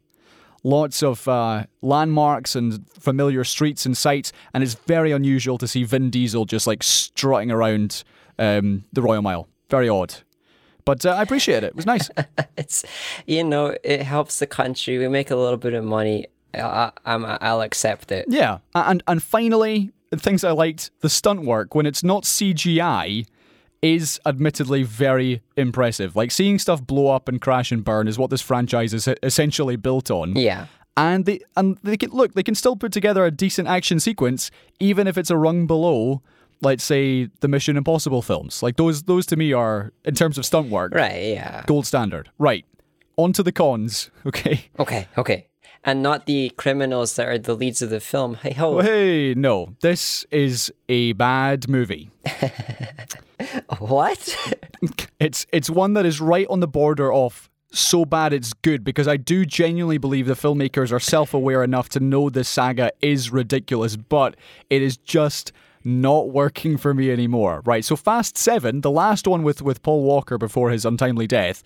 Lots of uh, landmarks and familiar streets and sights, and it's very unusual to see Vin Diesel just like strutting around um, the Royal Mile. Very odd. But uh, I appreciate it. It was nice. It's, you know, it helps the country. We make a little bit of money. I, I, I'm, I'll accept it. Yeah, and and finally, things I liked: the stunt work when it's not CGI is admittedly very impressive. Like seeing stuff blow up and crash and burn is what this franchise is essentially built on. Yeah. And they and they can look, they can still put together a decent action sequence, even if it's a rung below, let's say the Mission Impossible films. Like those, those to me are in terms of stunt work, Right, yeah. gold standard. Right. On to the cons. Okay. Okay, okay. And not the criminals that are the leads of the film. Hey ho. Hey, no, this is a bad movie. What? It's it's one that is right on the border of so bad it's good because I do genuinely believe the filmmakers are self-aware enough to know this saga is ridiculous, but it is just not working for me anymore. Right. So Fast 7, the last one with with Paul Walker before his untimely death,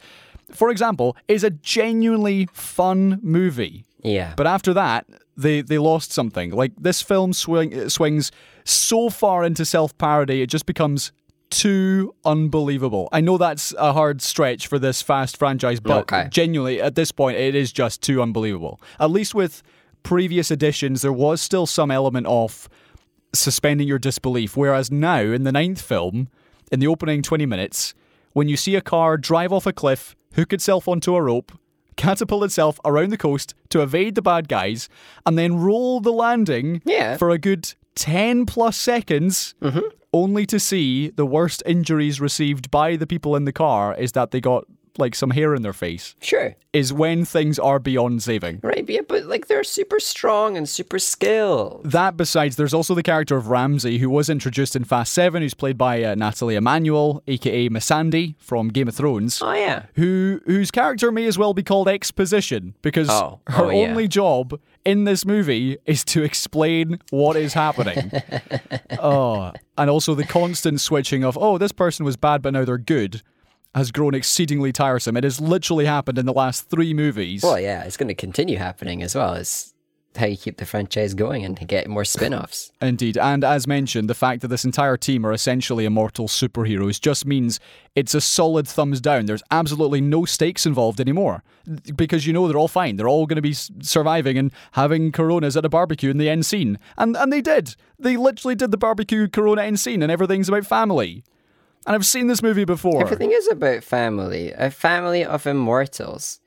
for example, is a genuinely fun movie. yeah. But after that, they they lost something. Like this film swing, swings so far into self parody, it just becomes too unbelievable. I know that's a hard stretch for this fast franchise, but Okay. genuinely at this point, it is just too unbelievable. At least with previous editions, there was still some element of suspending your disbelief. Whereas now, in the ninth film, in the opening 20 minutes, when you see a car drive off a cliff, hook itself onto a rope, catapult itself around the coast to evade the bad guys, and then roll the landing Yeah. for a good 10 plus seconds, mm-hmm. only to see the worst injuries received by the people in the car is that they got like some hair in their face, Sure. is when things are beyond saving. Right, yeah, but like they're super strong and super skilled. That besides, there's also the character of Ramsey, who was introduced in Fast 7, who's played by uh, Nathalie Emmanuel, aka Missandei from Game of Thrones. Oh yeah. Who whose character may as well be called exposition because Oh. her Oh, yeah. only job in this movie is to explain what is happening. oh, and also the constant switching of oh this person was bad but now they're good has grown exceedingly tiresome. It has literally happened in the last three movies. Well, yeah, it's going to continue happening as well. It's how you keep the franchise going and get more spin-offs. Indeed, and as mentioned, the fact that this entire team are essentially immortal superheroes just means it's a solid thumbs down. There's absolutely no stakes involved anymore because you know they're all fine. They're all going to be surviving and having coronas at a barbecue in the end scene, and and they did. They literally did the barbecue corona end scene, and everything's about family. And I've seen this movie before. Everything is about family. A family of immortals.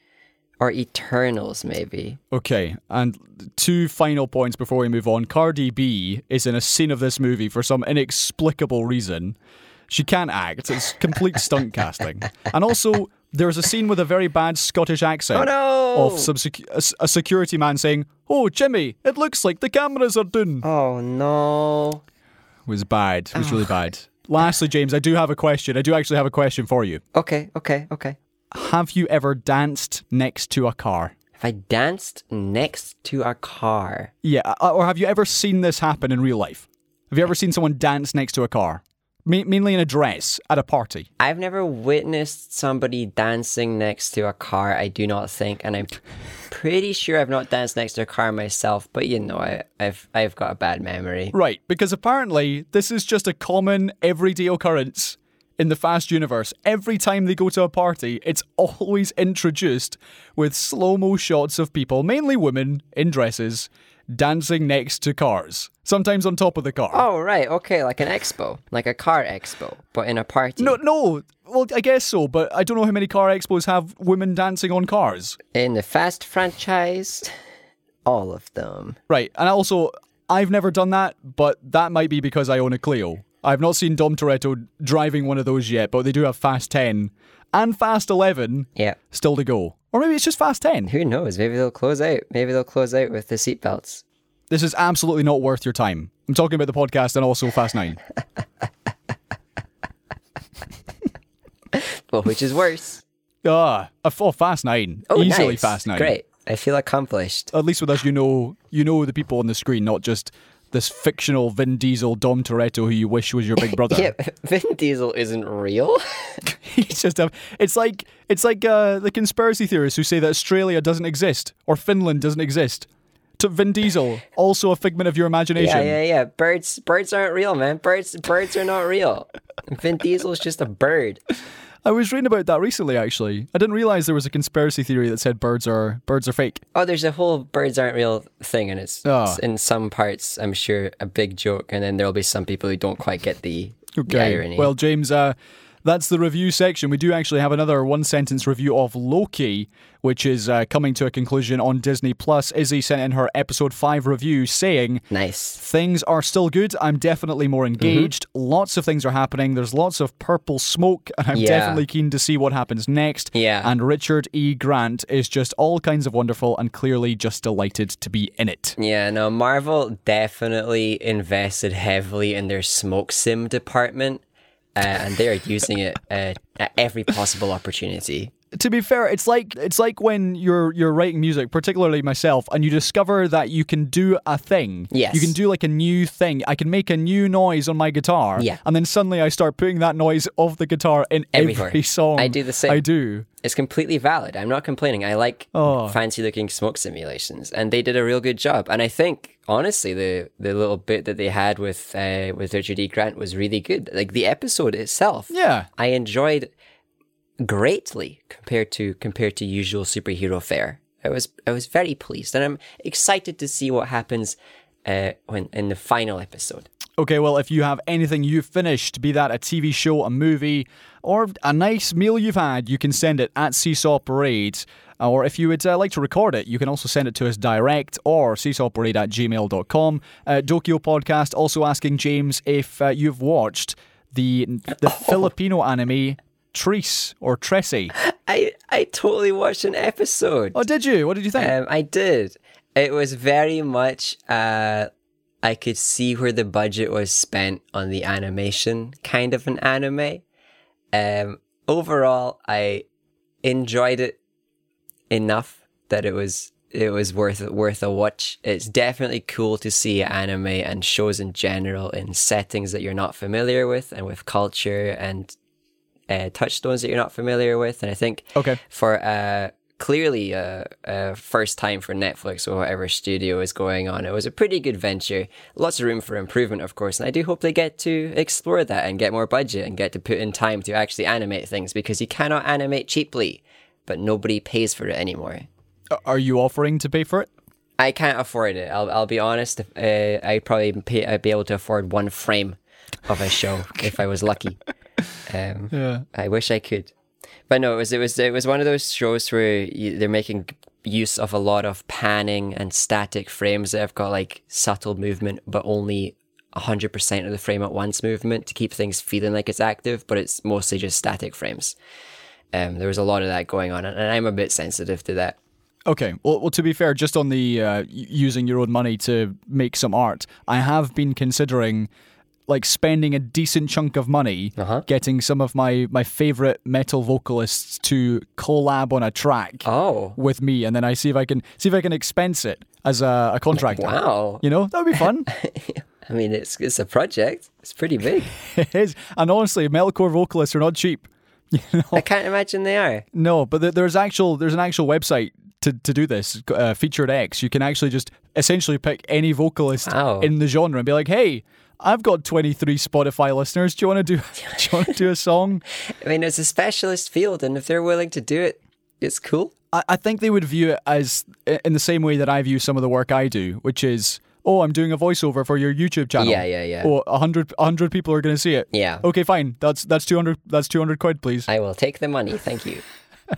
Or eternals, maybe. Okay, and two final points before we move on. Cardi B is in a scene of this movie for some inexplicable reason. She can't act, it's complete stunt casting. And also, there's a scene with a very bad Scottish accent Oh no! of some sec- a, a security man saying, Oh, Jimmy, it looks like the cameras are done." Oh no. It was bad. It was really oh, bad. Lastly, James, I do have a question. I do actually have a question for you. Okay, okay, okay. have you ever danced next to a car? Have I danced next to a car? Yeah, uh, or have you ever seen this happen in real life? Have you ever seen someone dance next to a car? Ma- mainly in a dress at a party. I've never witnessed somebody dancing next to a car, I do not think, and I'm pretty sure I've not danced next to a car myself, but you know, I, I've I've got a bad memory. Right, because apparently this is just a common everyday occurrence in the Fast universe. Every time they go to a party, it's always introduced with slow mo shots of people, mainly women in dresses, dancing next to cars, sometimes on top of the car. Oh right, okay, like an expo, like a car expo, but in a party. No, no. Well, I guess so, but I don't know how many car expos have women dancing on cars. In the Fast franchise, all of them. Right, and also, I've never done that, but that might be because I own a Clio. I've not seen Dom Toretto driving one of those yet, but they do have Fast 10 and Fast 11 Yeah. still to go. Or maybe it's just Fast 10. Who knows? Maybe they'll close out. Maybe they'll close out with the seatbelts. This is absolutely not worth your time. I'm talking about the podcast and also Fast 9. Well, which is worse? Ah, a oh, Fast 9. Oh, Easily nice. Fast 9. Great. I feel accomplished. At least with us, you know, you know the people on the screen, not just this fictional Vin Diesel Dom Toretto who you wish was your big brother. Yeah, Vin Diesel isn't real. He's just a, it's like it's like uh, the conspiracy theorists who say that Australia doesn't exist or Finland doesn't exist. To Vin Diesel, also a figment of your imagination. Yeah, yeah, yeah. Birds, birds aren't real, man. Birds, birds are not real. Vin Diesel's just a bird. I was reading about that recently. Actually, I didn't realize there was a conspiracy theory that said birds are birds are fake. Oh, there's a whole birds aren't real thing, and it's, Oh. it's in some parts, I'm sure, a big joke, and then there'll be some people who don't quite get the, the irony. Well, James, uh, that's the review section. We do actually have another one sentence review of Loki, which is uh, coming to a conclusion on Disney Plus. Izzy sent in her episode five review saying. nice. Things are still good. I'm definitely more engaged. Lots of things are happening. There's lots of purple smoke, and I'm Yeah. definitely keen to see what happens next. Yeah. And Richard E. Grant is just all kinds of wonderful and clearly just delighted to be in it. Yeah, no, Marvel definitely invested heavily in their smoke sim department, and they are using it uh, at every possible opportunity. To be fair, it's like it's like when you're you're writing music, particularly myself, and you discover that you can do a thing. Yes. You can do like a new thing. I can make a new noise on my guitar. Yeah. And then suddenly I start putting that noise of the guitar in Everywhere. every song. I do the same. I do. It's completely valid. I'm not complaining. I like Oh. fancy looking smoke simulations, and they did a real good job. And I think honestly, the the little bit that they had with uh, with Richard E. Grant was really good. Like the episode itself, Yeah. I enjoyed greatly compared to compared to usual superhero fare. I was I was very pleased, and I'm excited to see what happens uh, when in the final episode. Okay, well, if you have anything you've finished, be that a TV show, a movie, or a nice meal you've had, you can send it at Seesaw Parade. Or if you would uh, like to record it, you can also send it to us direct or seesawparade at gmail.com. Uh, Dokyo Podcast also asking James if uh, you've watched the the Filipino anime Treese or Tressy. I I totally watched an episode. Oh, did you? What did you think? Um, I did. It was very much. Uh, I could see where the budget was spent on the animation, kind of an anime. Um, overall, I enjoyed it enough that it was it was worth worth a watch. It's definitely cool to see anime and shows in general in settings that you're not familiar with, and with culture and uh, touchstones that you're not familiar with. And I think Okay. for uh, clearly a, a first time for Netflix or whatever studio is going on, it was a pretty good venture. Lots of room for improvement, of course, and I do hope they get to explore that and get more budget and get to put in time to actually animate things because you cannot animate cheaply, but nobody pays for it anymore. Are you offering to pay for it? I can't afford it. I'll I'll be honest. Uh, I probably pay, I'd be able to afford one frame of a show if I was lucky. Um, Yeah. I wish I could, but no. It was it was it was one of those shows where you, they're making use of a lot of panning and static frames that have got like subtle movement, but only hundred percent of the frame at once movement to keep things feeling like it's active, but it's mostly just static frames. Um, there was a lot of that going on, and I'm a bit sensitive to that. Okay. Well, well, to be fair, just on the uh, using your own money to make some art, I have been considering like spending a decent chunk of money Uh-huh. getting some of my my favorite metal vocalists to collab on a track Oh. with me, and then I see if I can see if I can expense it as a, a contractor. Wow. You know that would be fun. I mean, it's it's a project. It's pretty big. it is, and honestly, metalcore vocalists are not cheap. You know, I can't imagine they are. no, but there- there's actual there's an actual website. To, to do this, uh, featured X, you can actually just essentially pick any vocalist Wow. in the genre and be like, "Hey, I've got 23 Spotify listeners. Do you want to do? do you want to do a song?" I mean, it's a specialist field, and if they're willing to do it, it's cool. I, I think they would view it as in the same way that I view some of the work I do, which is, oh, I'm doing a voiceover for your YouTube channel. Yeah, yeah, yeah. Oh, a hundred, a hundred people are going to see it. Yeah. Okay, fine. That's that's 200. That's 200 quid, please. I will take the money. Thank you.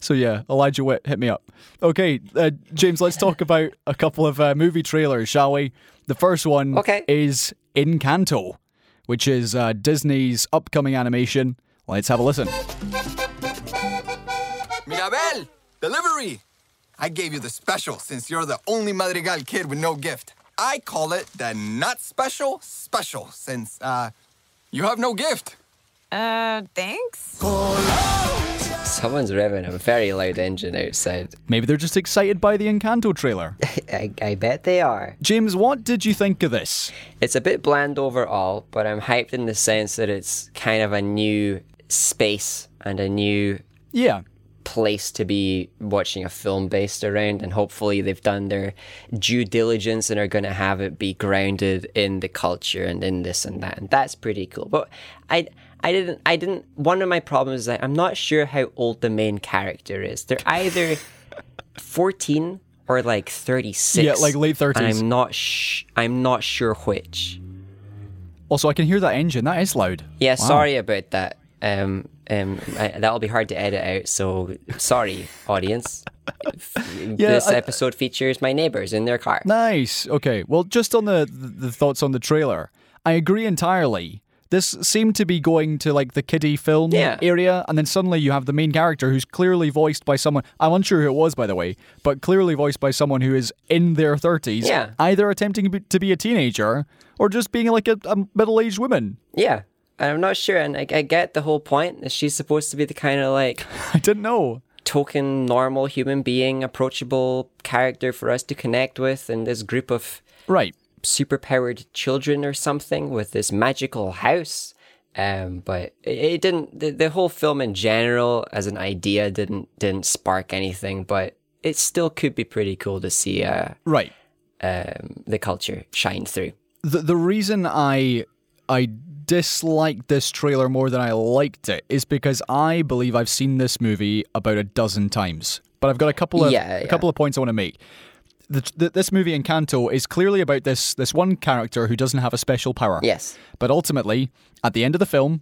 So yeah, Elijah Witt, hit me up. Okay, uh, James, let's talk about a couple of uh, movie trailers, shall we? The first one Okay. is Encanto, which is uh, Disney's upcoming animation. Let's have a listen. Mirabel, delivery. I gave you the special since you're the only Madrigal kid with no gift. I call it the not special special since uh you have no gift. Uh, thanks. Someone's revving a very loud engine outside. Maybe they're just excited by the Encanto trailer. I, I bet they are. James, what did you think of this? It's a bit bland overall, but I'm hyped in the sense that it's kind of a new space and a new Yeah, place to be watching a film based around and hopefully they've done their due diligence and are going to have it be grounded in the culture and in this and that and that's pretty cool but i i didn't i didn't one of my problems is that i'm not sure how old the main character is they're either 14 or like 36 Yeah, like late 30s. and i'm not sh- i'm not sure which Also, I can hear that engine. That is loud. yeah Wow. sorry about that um um I, that'll be hard to edit out so sorry audience this I- episode features my neighbors in their car Nice. Okay. Well, just on the the thoughts on the trailer, I agree entirely. This seemed to be going to like the kiddie film Yeah. area, and then suddenly you have the main character who's clearly voiced by someone. I'm unsure who it was, by the way, but clearly voiced by someone who is in their 30s, Yeah. either attempting to be- a teenager or just being like a, a middle-aged woman. yeah and i'm not sure and I, I get the whole point that she's supposed to be the kind of like I didn't know. token normal human being approachable character for us to connect with in this group of Right. Superpowered children or something with this magical house. Um, but it, it didn't. The, the whole film in general, as an idea, didn't didn't spark anything. But it still could be pretty cool to see uh, Right. um, the culture shine through. the the reason I I disliked this trailer more than I liked it is because I believe I've seen this movie about a dozen times. But I've got a couple of Yeah, a couple of points I want to make. The, the, this movie Encanto is clearly about this this one character who doesn't have a special power. Yes. But ultimately, at the end of the film,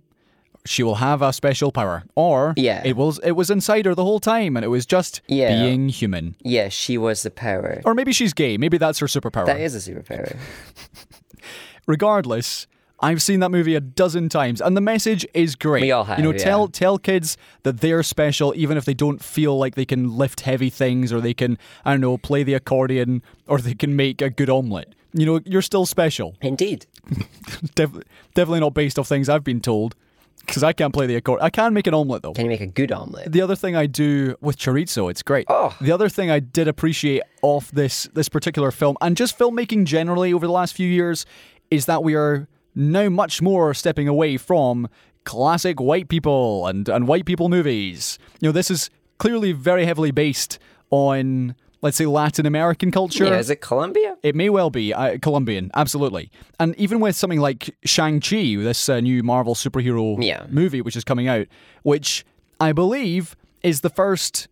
she will have a special power, or Yeah. it was it was inside her the whole time, and it was just Yeah. being human. Yeah, she was the power. Or maybe she's gay. Maybe that's her superpower. That is a superpower. regardless i've seen that movie a dozen times and the message is great We all have, you know yeah. tell tell kids that they're special even if they don't feel like they can lift heavy things or they can i don't know play the accordion or they can make a good omelet you know you're still special Indeed. Def- definitely not based off things i've been told because i can't play the accordion i can make an omelet though Can you make a good omelet? the other thing I do with chorizo, it's great. Oh. The other thing I did appreciate off this this particular film and just filmmaking generally over the last few years is that we are now much more stepping away from classic white people and, and white people movies. You know, this is clearly very heavily based on let's say Latin American culture. Yeah, is it Colombia? It may well be uh, Colombian, absolutely. And even with something like Shang-Chi, this uh, new Marvel superhero Yeah. movie which is coming out, which I believe is the first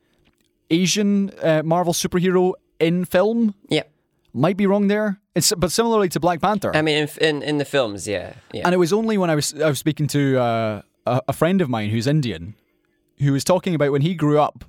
Asian uh, Marvel superhero in film. Yeah. Might be wrong there. It's but similarly to Black Panther. I mean, in, in in the films, yeah, yeah. And it was only when I was I was speaking to uh, a, a friend of mine who's Indian, who was talking about when he grew up,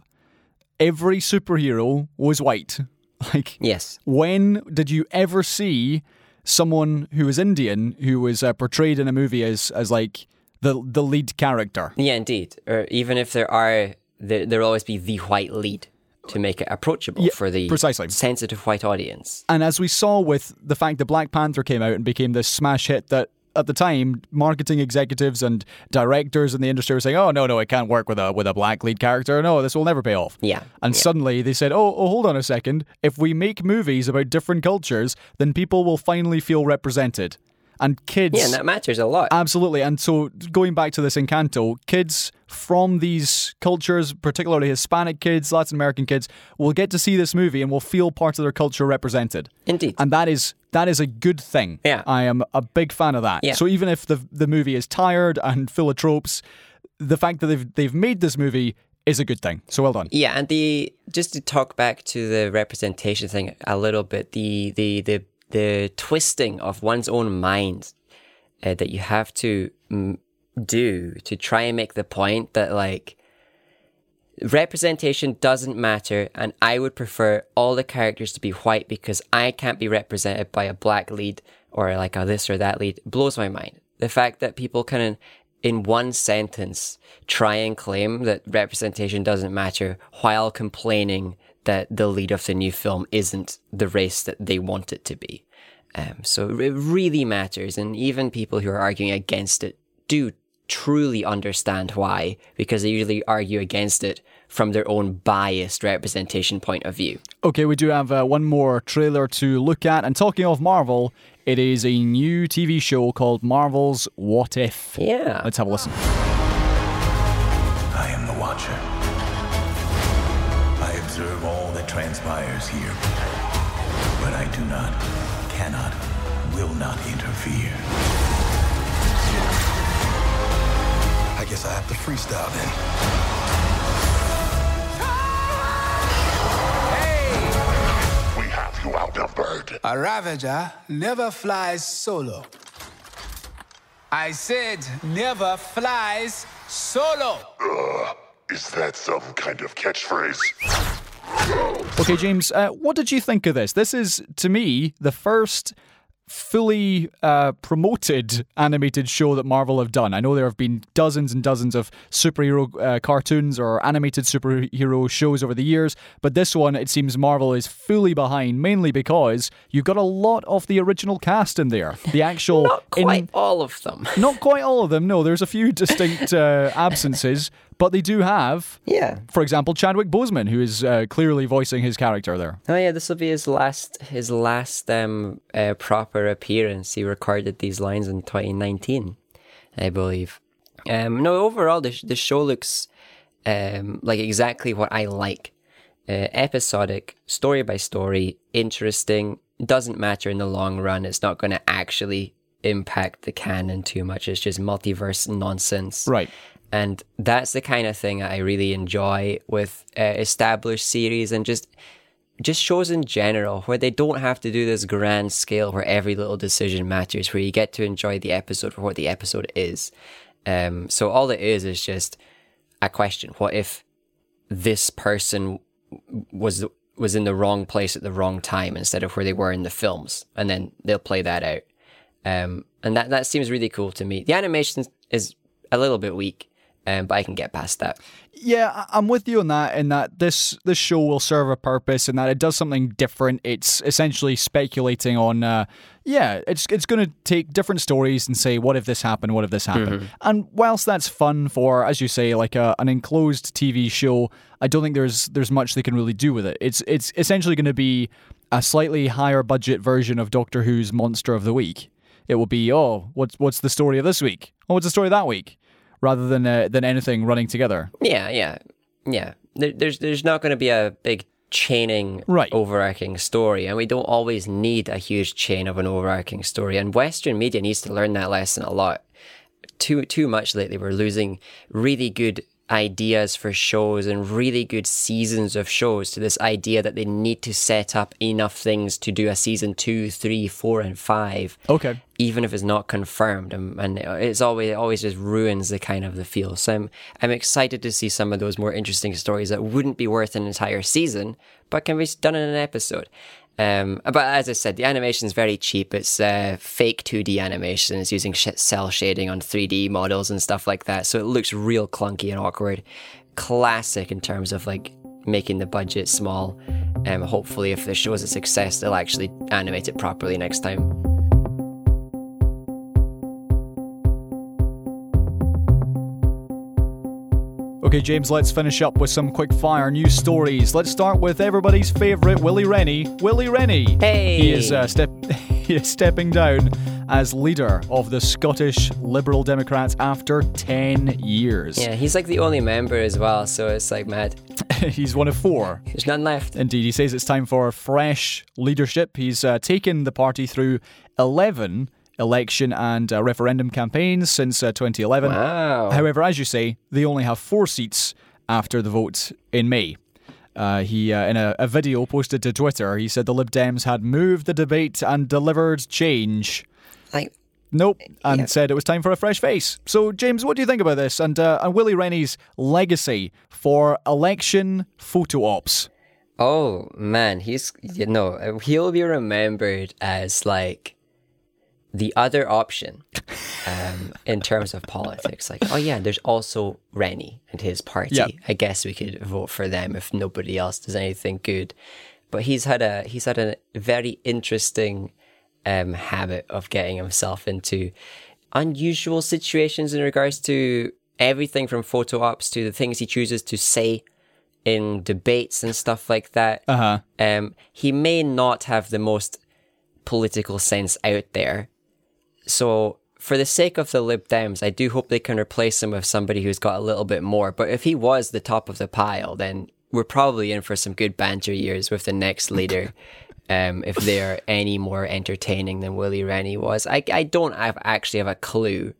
every superhero was white. Like yes. when did you ever see someone who was Indian who was uh, portrayed in a movie as as like the the lead character? Yeah, indeed. Or even if there are, there there'll always be the white lead to make it approachable for the precisely. sensitive white audience. And as we saw with the fact that Black Panther came out and became this smash hit that at the time, marketing executives and directors in the industry were saying, "Oh no, no, it can't work with a with a black lead character. No, this will never pay off." Yeah, And yeah. suddenly they said, "Oh, oh, hold on a second. If we make movies about different cultures, then people will finally feel represented." And kids Yeah, and that matters a lot. Absolutely. And so going back to this Encanto, kids from these cultures, particularly Hispanic kids, Latin American kids, will get to see this movie and will feel part of their culture represented. Indeed. And that is that is a good thing. Yeah. I am a big fan of that. Yeah. So even if the the movie is tired and full of tropes, the fact that they've they've made this movie is a good thing. So well done. Yeah, and the just to talk back to the representation thing a little bit, the the the the twisting of one's own mind uh, that you have to mm, do to try and make the point that like representation doesn't matter and I would prefer all the characters to be white because I can't be represented by a black lead or like a this or that lead blows my mind. The fact that people can in one sentence try and claim that representation doesn't matter while complaining that the lead of the new film isn't the race that they want it to be. Um, so it really matters, and even people who are arguing against it do truly understand why, because they usually argue against it from their own biased representation point of view. Okay, we do have uh, one more trailer to look at. And talking of Marvel, it is a new TV show called Marvel's What If. Yeah. Let's have a listen. I am the Watcher. Transpires here. But I do not, cannot, will not interfere. I guess I have to freestyle then. We have you outnumbered. A Ravager never flies solo. I said never flies solo. Uh, is that some kind of catchphrase? Okay, James, uh, what did you think of this? This is, to me, the first fully uh, promoted animated show that Marvel have done. I know there have been dozens and dozens of superhero uh, cartoons or animated superhero shows over the years, but this one, it seems Marvel is fully behind, mainly because you've got a lot of the original cast in there. The actual. Not quite in- all of them. not quite all of them, no. There's a few distinct uh, absences, but they do have, Yeah. for example, Chadwick Boseman, who is uh, clearly voicing his character there. Oh yeah, this will be his last his last um uh, proper appearance. He recorded these lines in 2019, I believe. Um, no, overall the the show looks um like exactly what I like. Uh, episodic, story by story, interesting. Doesn't matter in the long run. It's not going to actually impact the canon too much. It's just multiverse nonsense. Right. And that's the kind of thing I really enjoy with uh, established series and just just shows in general where they don't have to do this grand scale where every little decision matters, where you get to enjoy the episode for what the episode is. Um, so all it is is just a question: What if this person was was in the wrong place at the wrong time instead of where they were in the films, and then they'll play that out. Um, and that that seems really cool to me. The animation is a little bit weak, um, but I can get past that. Yeah, I'm with you on that. In that this this show will serve a purpose, and that it does something different. It's essentially speculating on. Uh, yeah, it's it's going to take different stories and say, what if this happened? What if this happened? And whilst that's fun for, as you say, like a, an enclosed TV show, I don't think there's there's much they can really do with it. It's it's essentially going to be a slightly higher budget version of Doctor Who's Monster of the Week. It will be, oh, what's what's the story of this week? Oh, what's the story of that week? Rather than uh, than anything running together. Yeah, yeah, yeah. There, there's there's not going to be a big chaining Right. overarching story, and we don't always need a huge chain of an overarching story. And Western media needs to learn that lesson a lot. Too too much lately. We're losing really good ideas for shows and really good seasons of shows to this idea that they need to set up enough things to do a season two, three, four, and five Okay. Even if it's not confirmed and, and it's always it always just ruins the kind of the feel so I'm, I'm excited to see some of those more interesting stories that wouldn't be worth an entire season but can be done in an episode um, but as I said, the animation is very cheap. It's uh, fake 2D animation. It's using sh- cell shading on 3D models and stuff like that. So it looks real clunky and awkward. Classic in terms of like making the budget small. Um, hopefully, if the show is a success, they'll actually animate it properly next time. Okay, James, let's finish up with some quick fire news stories. Let's start with everybody's favourite, Willie Rennie. Willie Rennie. Hey. He is uh, step he is stepping down as leader of the Scottish Liberal Democrats after 10 years. Yeah, he's like the only member as well, so it's like mad. He's one of four. There's none left. Indeed, he says it's time for fresh leadership. He's uh, taken the party through 11 election and uh, referendum campaigns since uh, 2011. Wow. However, as you say, they only have four seats after the vote in May. Uh, he, uh, in a, a video posted to Twitter, he said the Lib Dems had moved the debate and delivered change. Like, Nope, and Yeah. said it was time for a fresh face. So, James, what do you think about this and uh, and Willie Rennie's legacy for election photo ops? oh man, he's you know he'll be remembered as like the other option um, in terms of politics. Like, oh yeah, there's also Rennie and his party. Yeah. I guess we could vote for them if nobody else does anything good. But he's had a he's had a very interesting um, habit of getting himself into unusual situations in regards to everything from photo ops to the things he chooses to say in debates and stuff like that. Uh huh. Um, he may not have the most political sense out there. So, for the sake of the Lib Dems, I do hope they can replace him with somebody who's got a little bit more. But if he was the top of the pile, then we're probably in for some good banter years with the next leader. Um, if they're any more entertaining than Willie Rennie was, I, I don't have actually have a clue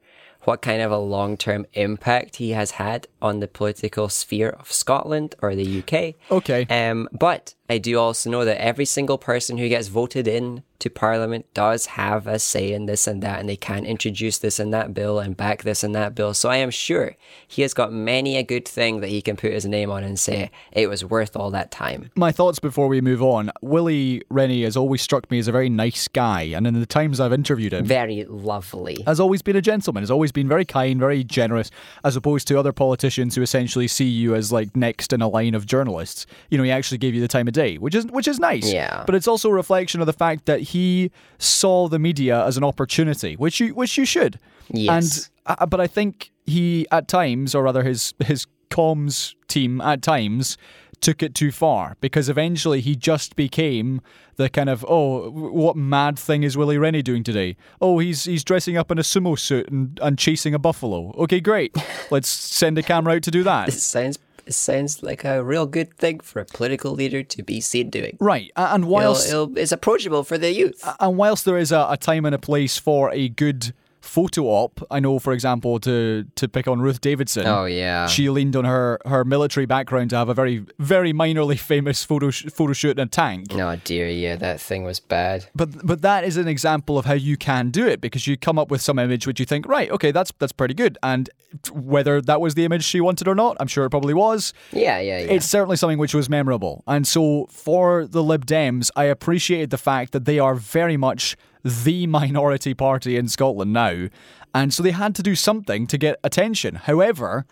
what kind of a long term impact he has had on the political sphere of Scotland or the UK. Okay. Um, but I do also know that every single person who gets voted in to Parliament does have a say in this and that, and they can introduce this and that bill and back this and that bill. So I am sure he has got many a good thing that he can put his name on and say it was worth all that time. My thoughts before we move on. Willie Rennie has always struck me as a very nice guy, and in the times I've interviewed him, Very lovely. has always been a gentleman, has always been very kind, very generous, as opposed to other politicians who essentially see you as like next in a line of journalists. You know, he actually gave you the time of day, which is which is nice. Yeah. But it's also a reflection of the fact that he saw the media as an opportunity, which you which you should. Yes. And uh, but I think he at times, or rather his his comms team at times took it too far because eventually he just became the kind of oh what mad thing is Willie Rennie doing today oh he's he's dressing up in a sumo suit and, and chasing a buffalo okay great let's send a camera out to do that sounds it sounds like a real good thing for a political leader to be seen doing. right and It'll- whilst it'll- it's approachable for the youth. and whilst there is a, a time and a place for a good photo op I know for example to to pick on Ruth Davidson Oh, yeah. she leaned on her her military background to have a very very minorly famous photo sh- photo shoot in a tank Oh dear, yeah, that thing was bad. but but that is an example of how you can do it because you come up with some image which you think right okay that's that's pretty good and whether that was the image she wanted or not I'm sure it probably was Yeah, yeah, yeah. it's certainly something which was memorable and so for the Lib Dems I appreciated the fact that they are very much the minority party in Scotland now and so they had to do something to get attention however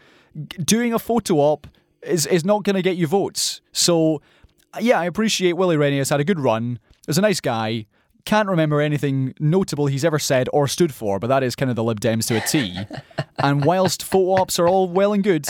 doing a photo op is is not going to get you votes so yeah, I appreciate Willie Rennie has had a good run. Is a nice guy. Can't remember anything notable he's ever said or stood for, but that is kind of the Lib Dems to a T. and whilst photo ops are all well and good,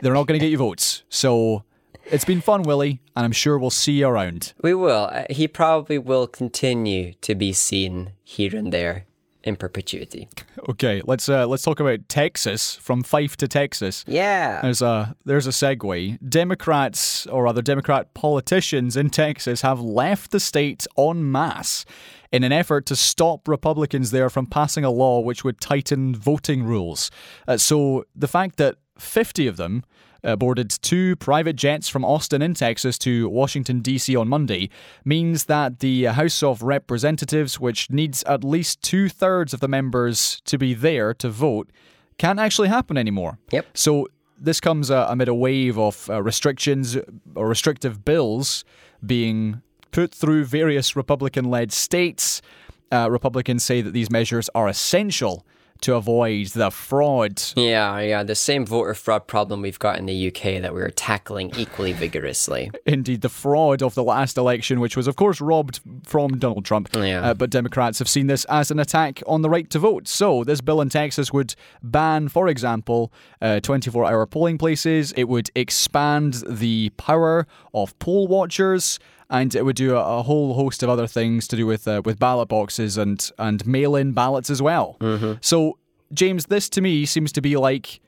they're not going to get you votes. So it's been fun, Willie, and I'm sure we'll see you around. We will. Uh, He probably will continue to be seen here and there in perpetuity. Okay, let's uh, let's talk about Texas from Fife to Texas. Yeah. There's a there's a segue. Democrats or other Democrat politicians in Texas have left the state en masse in an effort to stop Republicans there from passing a law which would tighten voting rules. Uh, so the fact that 50 of them uh, boarded two private jets from Austin in Texas to Washington, D.C. on Monday means that the House of Representatives, which needs at least two thirds of the members to be there to vote, can't actually happen anymore. Yep. So this comes uh, amid a wave of uh, restrictions or restrictive bills being put through various Republican led states. Uh, Republicans say that these measures are essential to avoid the fraud. Yeah, yeah, the same voter fraud problem we've got in the UK that we're tackling equally vigorously. Indeed, the fraud of the last election, which was, of course, robbed from Donald Trump. Yeah. Uh, but Democrats have seen this as an attack on the right to vote. So, this bill in Texas would ban, for example, 24 hour polling places. It would expand the power of poll watchers. And it would do a, a whole host of other things to do with uh, with ballot boxes and and mail in ballots as well. So, James, this to me seems to be like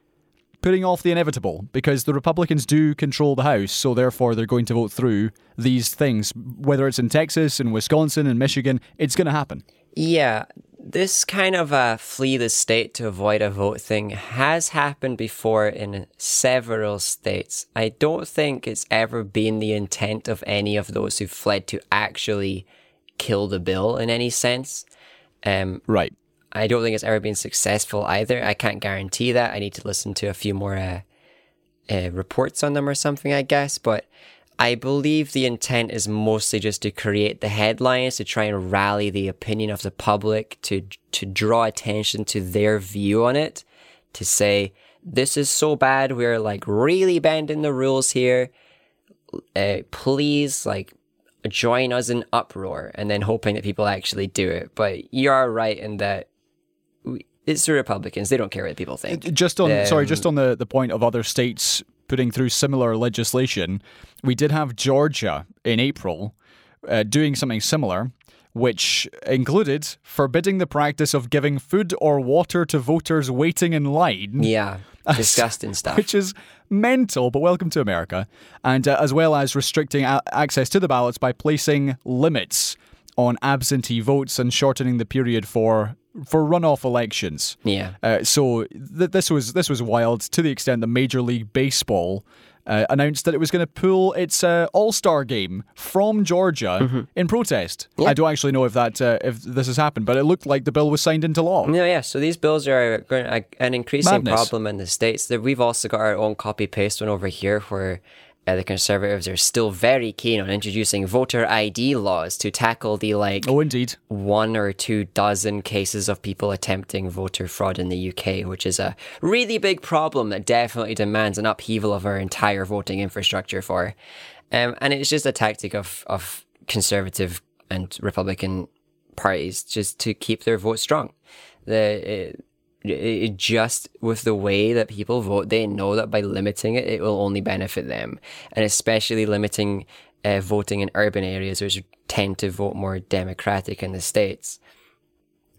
putting off the inevitable because the Republicans do control the House, so therefore they're going to vote through these things. Whether it's in Texas, in Wisconsin, in Michigan, it's going to happen. Yeah, this kind of uh, flee the state to avoid a vote thing has happened before in several states. I don't think it's ever been the intent of any of those who fled to actually kill the bill in any sense. Um, Right. I don't think it's ever been successful either. I can't guarantee that. I need to listen to a few more uh, uh, reports on them or something, I guess. But I believe the intent is mostly just to create the headlines, to try and rally the opinion of the public, to to draw attention to their view on it, to say this is so bad. We're like really bending the rules here. Uh, please, like join us in uproar and then hoping that people actually do it. But you are right in that we- it's the Republicans. They don't care what people think. Just on sorry, Um, just on the, the point of other states putting through similar legislation, we did have Georgia in April uh, doing something similar, which included forbidding the practice of giving food or water to voters waiting in line. Yeah, disgusting stuff. which is mental, but welcome to America. And uh, as well as restricting a- access to the ballots by placing limits on absentee votes and shortening the period for for runoff elections. Yeah. Uh, so th- this was this was wild to the extent that Major League Baseball. Uh, announced that it was going to pull its uh, All Star game from Georgia Mm-hmm. in protest. I don't actually know if that uh, if this has happened, but it looked like the bill was signed into law. No, yeah. So these bills are an increasing Madness. problem in the states. That we've also got our own copy paste one over here, where uh, the conservatives are still very keen on introducing voter ID laws to tackle the like Oh, indeed. one or two dozen cases of people attempting voter fraud in the UK, which is a really big problem that definitely demands an upheaval of our entire voting infrastructure for. Um, and it's just a tactic of, of conservative and Republican parties just to keep their vote strong. The it, it just with the way that people vote, they know that by limiting it, it will only benefit them, and especially limiting uh, voting in urban areas, which tend to vote more democratic in the states.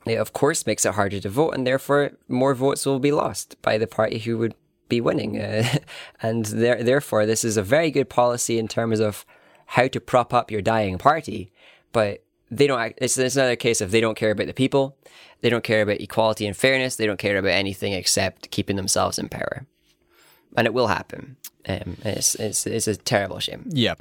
It of course makes it harder to vote, and therefore more votes will be lost by the party who would be winning. Uh, and there, therefore, this is a very good policy in terms of how to prop up your dying party. But they don't. It's, it's another case of they don't care about the people. They don't care about equality and fairness. They don't care about anything except keeping themselves in power. And it will happen. Um, it's, it's, it's a terrible shame. Yeah.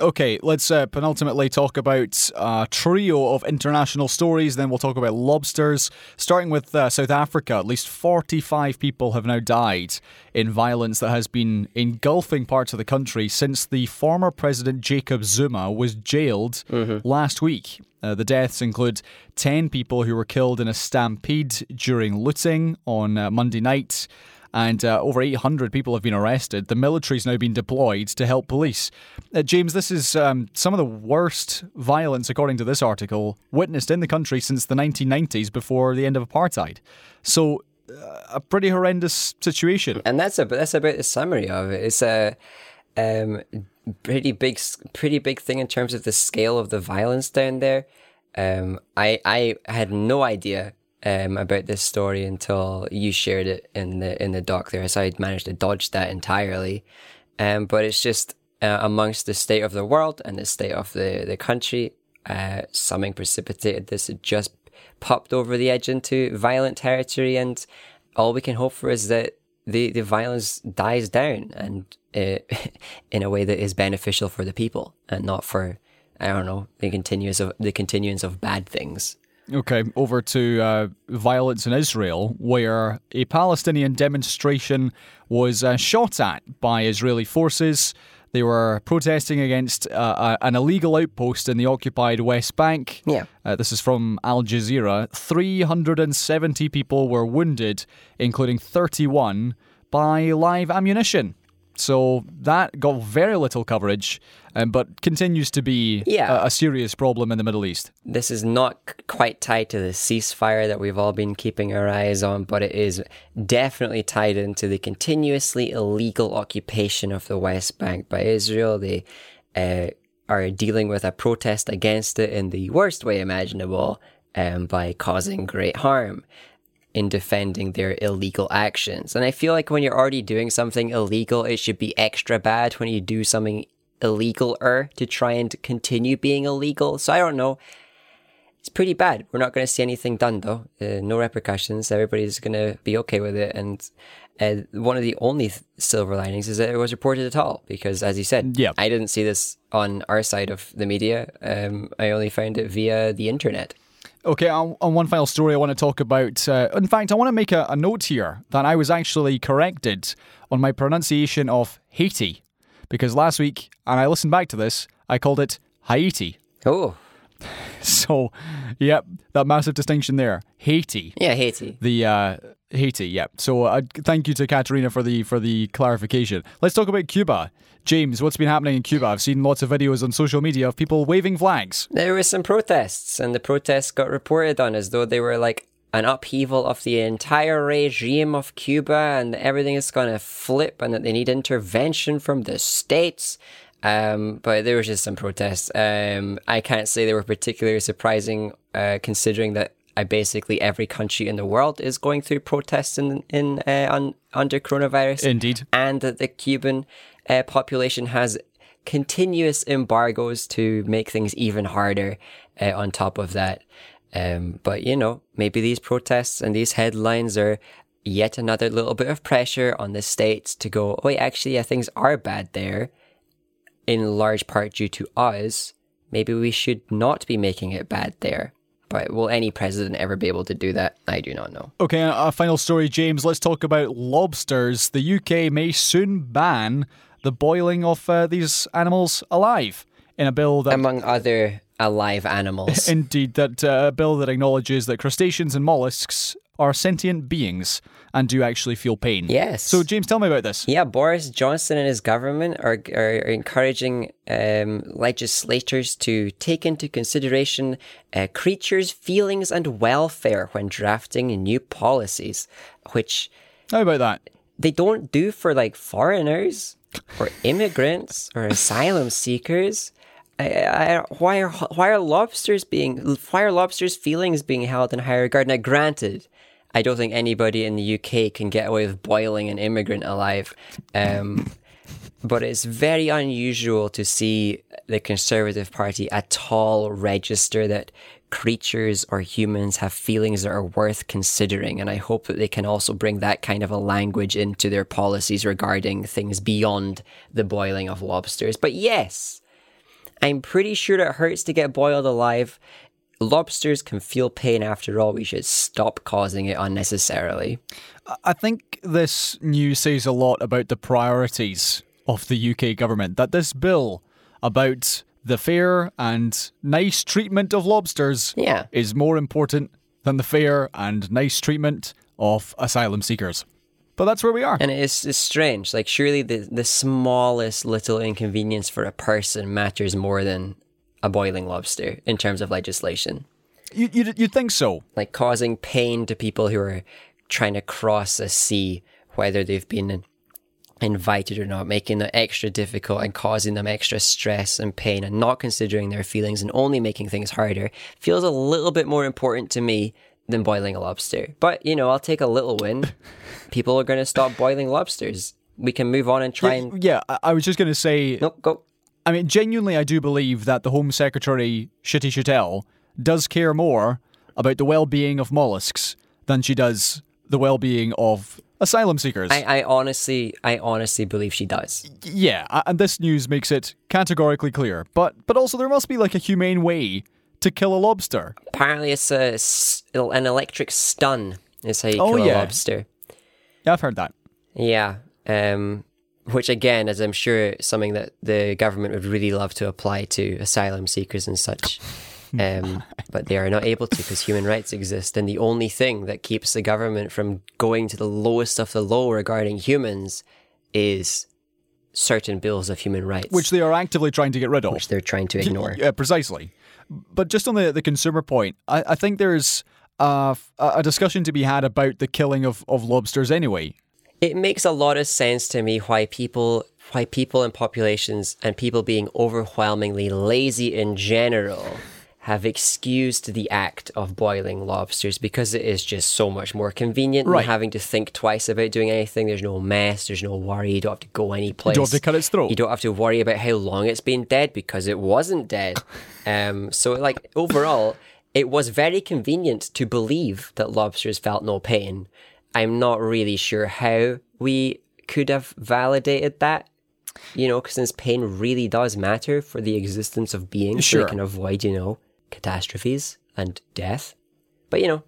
Okay, let's uh, penultimately talk about a trio of international stories. Then we'll talk about lobsters. Starting with uh, South Africa, at least 45 people have now died in violence that has been engulfing parts of the country since the former president Jacob Zuma was jailed last week. Uh, the deaths include 10 people who were killed in a stampede during looting on uh, Monday night and uh, over 800 people have been arrested. The military's now been deployed to help police. Uh, James, this is um, some of the worst violence, according to this article, witnessed in the country since the 1990s before the end of apartheid. So, uh, a pretty horrendous situation. and that's a that's about the summary of it. It's a um, pretty big pretty big thing in terms of the scale of the violence down there. Um, I I had no idea um, about this story until you shared it in the in the doc there, so I managed to dodge that entirely. Um, but it's just uh, amongst the state of the world and the state of the the country, uh, something precipitated this. It just popped over the edge into violent territory, and all we can hope for is that the, the violence dies down and uh, in a way that is beneficial for the people and not for I don't know the continuous of the continuance of bad things. Okay, over to uh, violence in Israel, where a Palestinian demonstration was uh, shot at by Israeli forces. They were protesting against uh, a- an illegal outpost in the occupied West Bank. Yeah. Uh, this is from Al Jazeera. 370 people were wounded, including 31 by live ammunition. So that got very little coverage, um, but continues to be Yeah. a, a serious problem in the Middle East. This is not c- quite tied to the ceasefire that we've all been keeping our eyes on, but it is definitely tied into the continuously illegal occupation of the West Bank by Israel. They uh, are dealing with a protest against it in the worst way imaginable um, by causing great harm in defending their illegal actions. And I feel like when you're already doing something illegal, it should be extra bad when you do something illegal er to try and continue being illegal. So I don't know. It's pretty bad. We're not going to see anything done though. Uh, no repercussions. Everybody's going to be okay with it. And uh, one of the only th- silver linings is that it was reported at all because, as you said, Yeah. I didn't see this on our side of the media. Um, I only found it via the internet. Okay, on, on one final story I want to talk about. Uh, in fact, I want to make a, a note here that I was actually corrected on my pronunciation of Haiti. Because last week, and I listened back to this, I called it Haiti. Oh, So, yep, that massive distinction there. Haiti. yeah, Haiti. The uh, Haiti, yeah. So, uh, thank you to Katerina for the for the clarification. Let's talk about Cuba. James, what's been happening in Cuba? I've seen lots of videos on social media of people waving flags. There were some protests, and the protests got reported on as though they were like an upheaval of the entire regime of Cuba, and everything is going to flip, and that they need intervention from the states. Um, but there was just some protests. Um, I can't say they were particularly surprising, uh, considering that I basically every country in the world is going through protests in in uh, on, under coronavirus Indeed. and that the Cuban uh, population has continuous embargoes to make things even harder uh, on top of that. Um, but you know, maybe these protests and these headlines are yet another little bit of pressure on the states to go, oh, wait, actually, yeah, things are bad there in large part due to us. Maybe we should not be making it bad there. But will any president ever be able to do that? I do not know. Okay, a a final story, James. Let's talk about lobsters. The UK may soon ban the boiling of uh, these animals alive in a bill that. Among other alive animals. Indeed, that uh, a bill that acknowledges that crustaceans and mollusks are sentient beings and do actually feel pain. Yes. So, James, tell me about this. Yeah, Boris Johnson and his government are, are encouraging um, legislators to take into consideration uh, creatures' feelings and welfare when drafting new policies, which How about that? they don't do for like foreigners or immigrants or asylum seekers. I, I, why are why are lobsters being why are lobsters' feelings being held in higher regard? Now, granted, I don't think anybody in the UK can get away with boiling an immigrant alive, um, but it's very unusual to see the Conservative Party at all register that creatures or humans have feelings that are worth considering. And I hope that they can also bring that kind of a language into their policies regarding things beyond the boiling of lobsters. But yes, I'm pretty sure it hurts to get boiled alive. Lobsters can feel pain after all. We should stop causing it unnecessarily. I think this news says a lot about the priorities of the UK government. That this bill about the fair and nice treatment of lobsters Yeah. is more important than the fair and nice treatment of asylum seekers. But that's where we are. And it's, it's strange. Like, surely the, the smallest little inconvenience for a person matters more than a boiling lobster in terms of legislation. You, you, you'd think so. Like, causing pain to people who are trying to cross a sea, whether they've been invited or not, making it extra difficult and causing them extra stress and pain and not considering their feelings and only making things harder feels a little bit more important to me than boiling a lobster. But, you know, I'll take a little win. People are going to stop boiling lobsters. We can move on and try and. Yeah, I, I was just going to say. Nope, go. I mean, genuinely, I do believe that the Home Secretary, Shitty Chattel, does care more about the well being of mollusks than she does the well being of asylum seekers. I, I honestly, I honestly believe she does. yeah, and this news makes it categorically clear. But but also, there must be like a humane way to kill a lobster. Apparently, it's a, an electric stun. Is how you Oh, kill yeah. a lobster. Yeah, I've heard that. Yeah. Um, which again, as I'm sure, something that the government would really love to apply to asylum seekers and such. Um, but they are not able to because human rights exist. And the only thing that keeps the government from going to the lowest of the low regarding humans is certain bills of human rights, which they are actively trying to get rid of. which they're trying to ignore. Yeah, precisely. But just on the, the consumer point, I, I think there's uh, a discussion to be had about the killing of, of lobsters anyway. It makes a lot of sense to me why people why people and populations and people being overwhelmingly lazy in general have excused the act of boiling lobsters because it is just so much more convenient Right. than having to think twice about doing anything. There's no mess, there's no worry, you don't have to go any place. don't have to cut its throat. You don't have to worry about how long it's been dead because it wasn't dead. um, so, like, overall, it was very convenient to believe that lobsters felt no pain. I'm not really sure how we could have validated that. You know, since pain really does matter for the existence of beings, so Sure. we can avoid, you know, catastrophes and death. But, you know,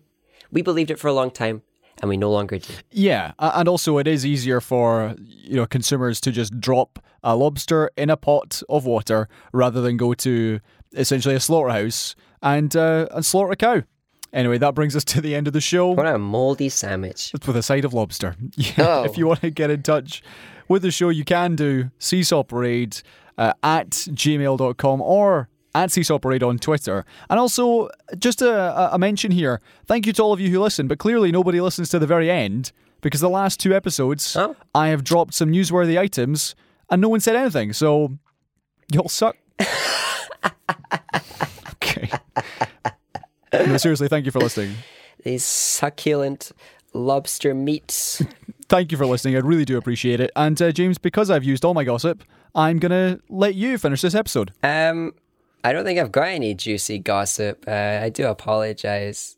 we believed it for a long time and we no longer do. Yeah, and also it is easier for you know consumers to just drop a lobster in a pot of water rather than go to essentially a slaughterhouse and uh, and slaughter a cow. Anyway, that brings us to the end of the show. What a moldy sandwich. with a side of lobster. Yeah, Oh. If you want to get in touch with the show, you can do Seesaw Parade uh, at gmail.com or at Seesaw Parade on Twitter. And also, just a, a- a mention here thank you to all of you who listen, but clearly nobody listens to the very end because the last two episodes, Oh. I have dropped some newsworthy items and no one said anything. So, y'all suck. okay. No, seriously, thank you for listening. These succulent lobster meats. thank you for listening. I really do appreciate it. And uh, James, because I've used all my gossip, I'm gonna let you finish this episode. Um, I don't think I've got any juicy gossip. Uh, I do apologize.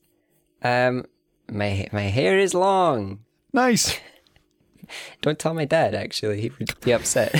Um, my my hair is long. Nice. Don't tell my dad. Actually, he would be upset.